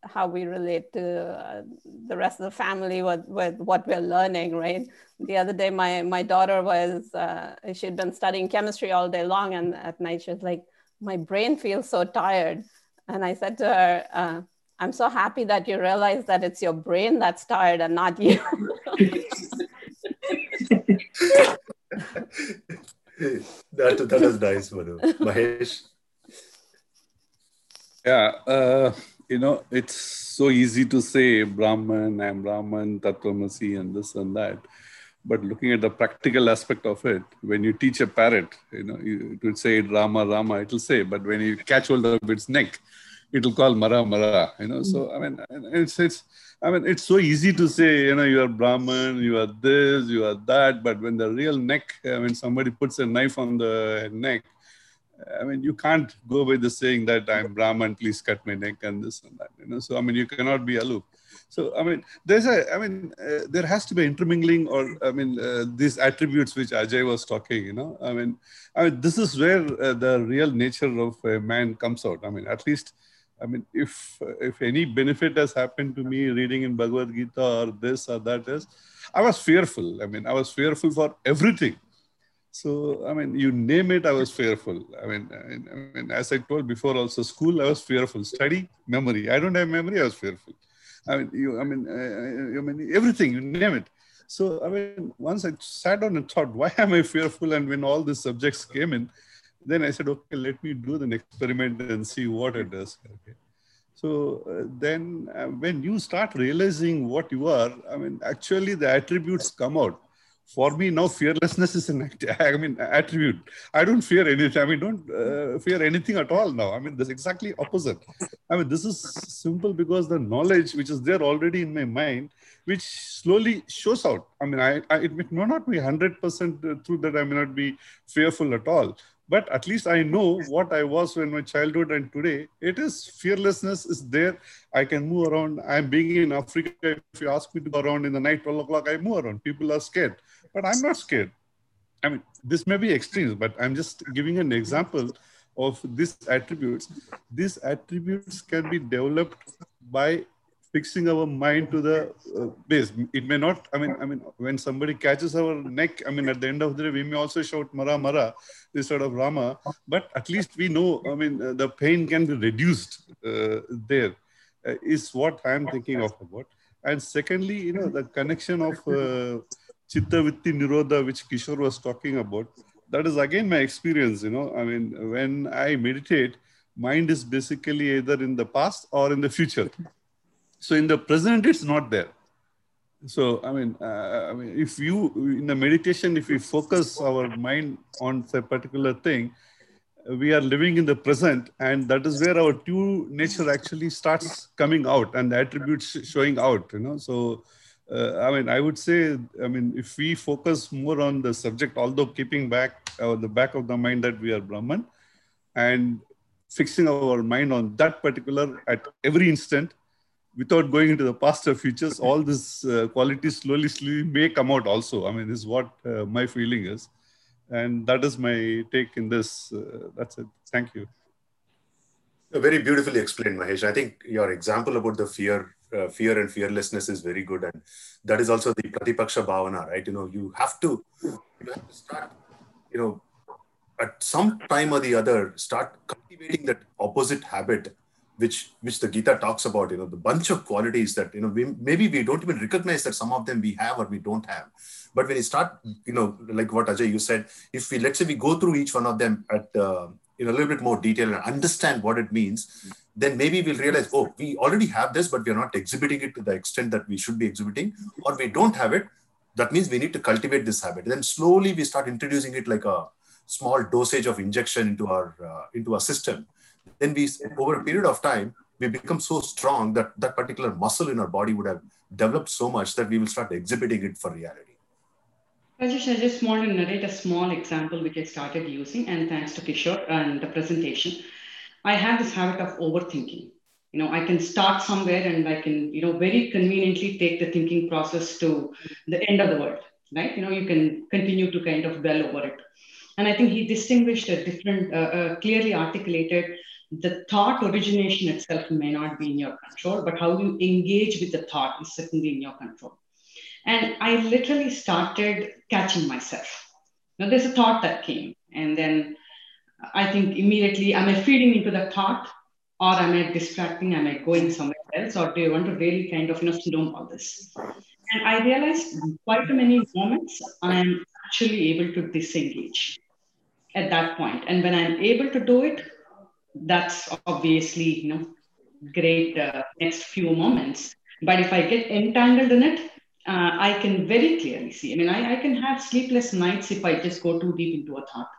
how we relate to uh, the rest of the family with, with what we're learning, right? The other day, my, my daughter was, uh, she'd been studying chemistry all day long, and at night she was like, my brain feels so tired. And I said to her, uh, I'm so happy that you realize that it's your brain that's tired and not you. that, that is nice, Manu. Mahesh? Yeah, uh, you know, it's so easy to say Brahman, I'm Brahman, Tattvamasi, and this and that but looking at the practical aspect of it, when you teach a parrot, you know, you, it would say Rama, Rama, it'll say, but when you catch hold of its neck, it'll call Mara, Mara, you know. So, I mean, it's, it's, I mean, it's so easy to say, you know, you are Brahman, you are this, you are that, but when the real neck, I mean, somebody puts a knife on the neck, I mean, you can't go by the saying that I'm Brahman, please cut my neck and this and that. You know, so I mean, you cannot be aloof. So I mean, there's a, I mean, uh, there has to be intermingling, or I mean, uh, these attributes which Ajay was talking. You know, I mean, I mean, this is where uh, the real nature of a man comes out. I mean, at least, I mean, if if any benefit has happened to me reading in Bhagavad Gita or this or that is, I was fearful. I mean, I was fearful for everything so, I mean, you name it, I was fearful. I mean, I mean, as I told before, also school, I was fearful. Study, memory. I don't have memory, I was fearful. I mean, you, I mean, uh, I mean, everything, you name it. So, I mean, once I sat down and thought, why am I fearful? And when all the subjects came in, then I said, okay, let me do the experiment and see what it does. Okay. So uh, then uh, when you start realizing what you are, I mean, actually the attributes come out. For me now fearlessness is an i mean attribute. I don't fear anything i mean don't uh, fear anything at all now. I mean this exactly opposite. I mean this is simple because the knowledge which is there already in my mind which slowly shows out. I mean i, I it may not be 100% true that i may not be fearful at all but at least i know what i was when my childhood and today. It is fearlessness is there. I can move around. I'm being in africa. If you ask me to go around in the night 12 o'clock i move around. People are scared. But I'm not scared. I mean, this may be extremes, but I'm just giving an example of these attributes. These attributes can be developed by fixing our mind to the uh, base. It may not, I mean, I mean, when somebody catches our neck, I mean, at the end of the day, we may also shout Mara Mara instead of Rama, but at least we know, I mean, uh, the pain can be reduced uh, there. Uh, is what I'm thinking of about. And secondly, you know, the connection of uh, Chitta Vritti Nirodha, which Kishore was talking about, that is again my experience. You know, I mean, when I meditate, mind is basically either in the past or in the future. So in the present, it's not there. So I mean, uh, I mean, if you in the meditation, if we focus our mind on a particular thing, we are living in the present, and that is where our true nature actually starts coming out, and the attributes showing out. You know, so uh, I mean, I would say, I mean, if we focus more on the subject, although keeping back uh, the back of the mind that we are Brahman, and fixing our mind on that particular at every instant, without going into the past or futures, all this uh, qualities slowly, slowly may come out also. I mean, this is what uh, my feeling is. And that is my take in this. Uh, that's it. Thank you. Very beautifully explained, Mahesh. I think your example about the fear uh, fear and fearlessness is very good and that is also the pratipaksha bhavana right you know you have to you have to start you know at some time or the other start cultivating that opposite habit which which the gita talks about you know the bunch of qualities that you know we, maybe we don't even recognize that some of them we have or we don't have but when you start you know like what ajay you said if we let's say we go through each one of them at uh, in a little bit more detail and understand what it means then maybe we'll realize, oh, we already have this, but we're not exhibiting it to the extent that we should be exhibiting, or we don't have it. That means we need to cultivate this habit. Then slowly we start introducing it like a small dosage of injection into our uh, into our system. Then we, over a period of time, we become so strong that that particular muscle in our body would have developed so much that we will start exhibiting it for reality. Rajesh, I just want to narrate a small example which I started using, and thanks to Kishore and the presentation. I have this habit of overthinking. You know, I can start somewhere and I can, you know, very conveniently take the thinking process to the end of the world, right? You know, you can continue to kind of dwell over it. And I think he distinguished a different, uh, uh, clearly articulated the thought origination itself may not be in your control, but how you engage with the thought is certainly in your control. And I literally started catching myself. Now, there's a thought that came, and then I think immediately, am I feeding into the thought or am I distracting? Am I going somewhere else? Or do I want to really kind of, you know, slow all this? And I realized quite many moments I'm actually able to disengage at that point. And when I'm able to do it, that's obviously, you know, great uh, next few moments. But if I get entangled in it, uh, I can very clearly see. I mean, I, I can have sleepless nights if I just go too deep into a thought.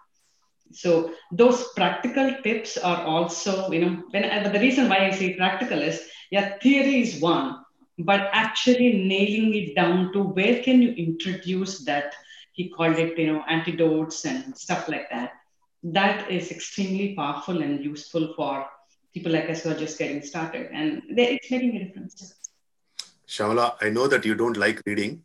So those practical tips are also, you know, when but the reason why I say practical is, yeah, theory is one, but actually nailing it down to where can you introduce that? He called it, you know, antidotes and stuff like that. That is extremely powerful and useful for people like us who are just getting started. And it's making a difference. Shamala, I know that you don't like reading,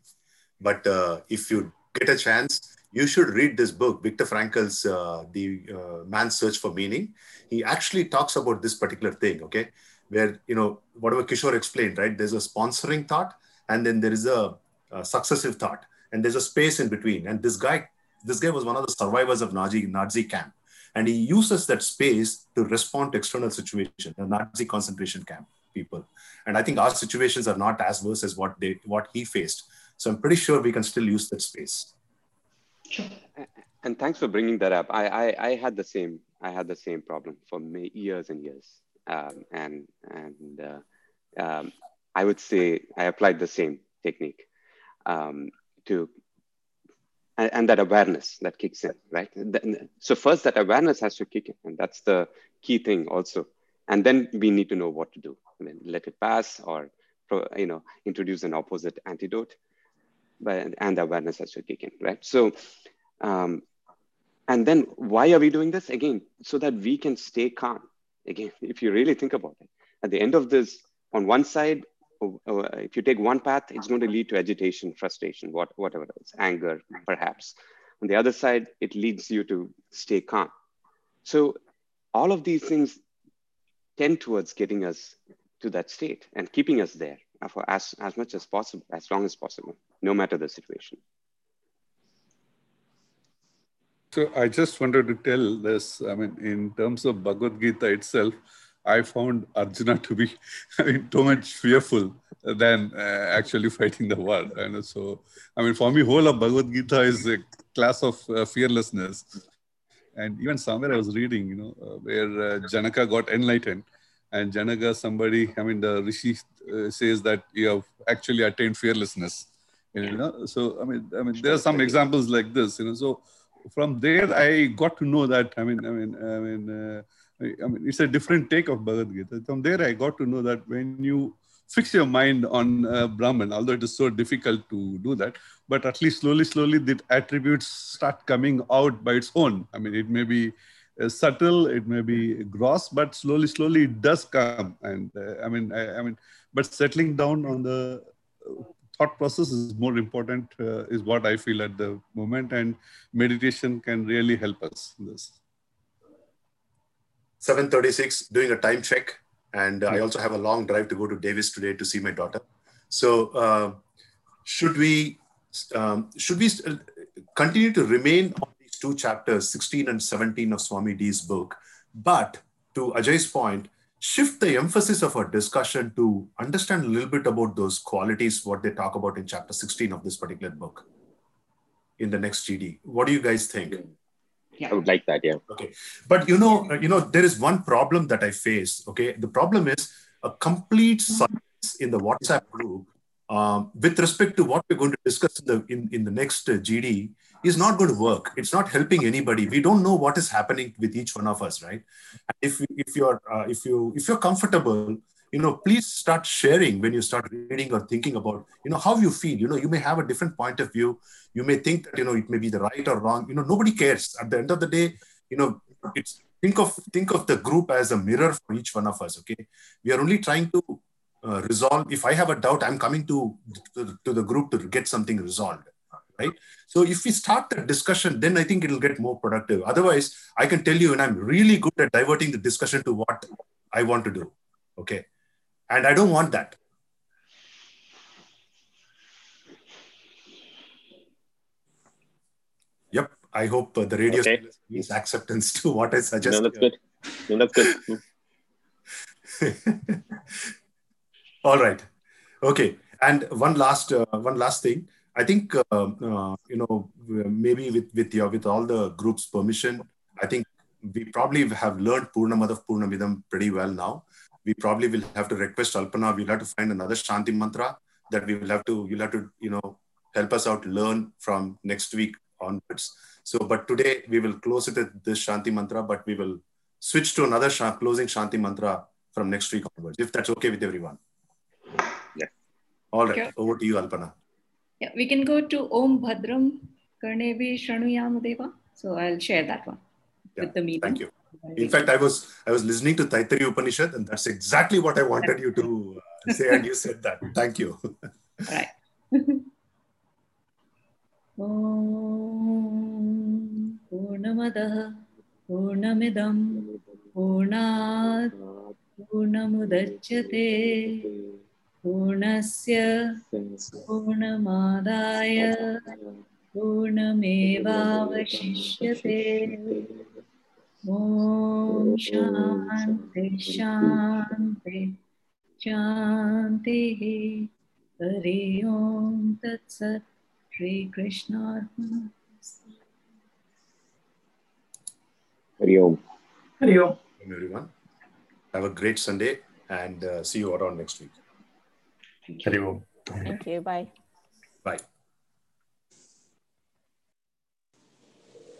but uh, if you get a chance, you should read this book, Viktor Frankl's uh, The uh, Man's Search for Meaning. He actually talks about this particular thing, okay? Where, you know, whatever Kishore explained, right? There's a sponsoring thought, and then there is a, a successive thought, and there's a space in between. And this guy, this guy was one of the survivors of Nazi, Nazi camp. And he uses that space to respond to external situation, the Nazi concentration camp people. And I think our situations are not as worse as what they what he faced. So I'm pretty sure we can still use that space. Sure. And thanks for bringing that up. I, I, I had the same I had the same problem for years and years, um, and and uh, um, I would say I applied the same technique um, to and, and, that awareness that kicks in, right? So first, that awareness has to kick in, and that's the key thing also. And then we need to know what to do. I mean, let it pass, or you know, introduce an opposite antidote but, and the awareness has to kick in, right? So, um, and then why are we doing this? Again, so that we can stay calm. Again, if you really think about it, at the end of this, on one side, Oh, uh, if you take one path, it's going to lead to agitation, frustration, what, whatever else, anger, perhaps. On the other side, it leads you to stay calm. So all of these things tend towards getting us to that state and keeping us there for as, as much as possible, as long as possible, no matter the situation. So I just wanted to tell this, I mean, in terms of Bhagavad Gita itself, I found Arjuna to be I mean, too much fearful than uh, actually fighting the war. And so, I mean, for me, whole of Bhagavad Gita is a class of uh, fearlessness. And even somewhere I was reading, you know, uh, where uh, Janaka got enlightened and Janaka, somebody, I mean, the Rishi uh, says that you have actually attained fearlessness. You know, so I mean, I mean, there are some examples like this. You know, so from there I got to know that. I mean, I mean, I mean, uh, I mean, it's a different take of Bhagavad Gita. From there I got to know that when you fix your mind on uh, Brahman, although it is so difficult to do that, but at least slowly, slowly, the attributes start coming out by its own. I mean, it may be uh, subtle, it may be gross, but slowly, slowly it does come. And uh, I mean, I, I, mean, but settling down on the thought process is more important, uh, is what I feel at the moment. And meditation can really help us in this. 736, doing a time check. And I also have a long drive to go to Davis today to see my daughter. So uh, should we um, should we continue to remain on these two chapters, 16 and 17 of Swami D's book. But to Ajay's point, shift the emphasis of our discussion to understand a little bit about those qualities, what they talk about in chapter 16 of this particular book in the next GD. What do you guys think? Yeah. I would like that, yeah. Okay. But you know, you know, there is one problem that I face. Okay. The problem is a complete silence in the WhatsApp group um, with respect to what we're going to discuss in the in, in the next uh, GD is not going to work. It's not helping anybody. We don't know what is happening with each one of us, right? If if you're uh, if you if you're comfortable, you know, please start sharing when you start reading or thinking about, you know, how you feel. You know, you may have a different point of view. You may think that you know it may be the right or wrong. You know, nobody cares. At the end of the day, you know, it's think of think of the group as a mirror for each one of us. Okay, we are only trying to uh, resolve. If I have a doubt, I'm coming to, to to the group to get something resolved right? So if we start the discussion, then I think it'll get more productive. Otherwise, I can tell you, and I'm really good at diverting the discussion to what I want to do. Okay. And I don't want that. Yep. I hope uh, the radio okay. is acceptance to what I suggest. No, that's good. No, that's good. All right. Okay. And one last uh, one last thing. I think uh, uh, you know maybe with with your with all the group's permission, I think we probably have learned Purnamadah Purnamidam pretty well now. We probably will have to request Alpana. We'll have to find another Shanti mantra that we will have to you'll have to you know help us out learn from next week onwards. So, but today we will close it at this Shanti mantra, but we will switch to another sh- closing Shanti mantra from next week onwards, if that's okay with everyone. Yeah. All right. Over to you, Alpana. Yeah, we can go to Om Bhadram Karnebhih Shranuyam Deva. So I'll share that one. Yeah, with the meaning. Thank you. In fact, I was I was listening to Taittiriya Upanishad, and that's exactly what I wanted you to uh, say, and you said that. Thank you. right. Om Shanti Shanti Shanti Hare Om Tat Sat Shri Krishna Hare Om Hare Om have a great Sunday and uh, see you around next week Thank you. Thank you. Bye. Bye.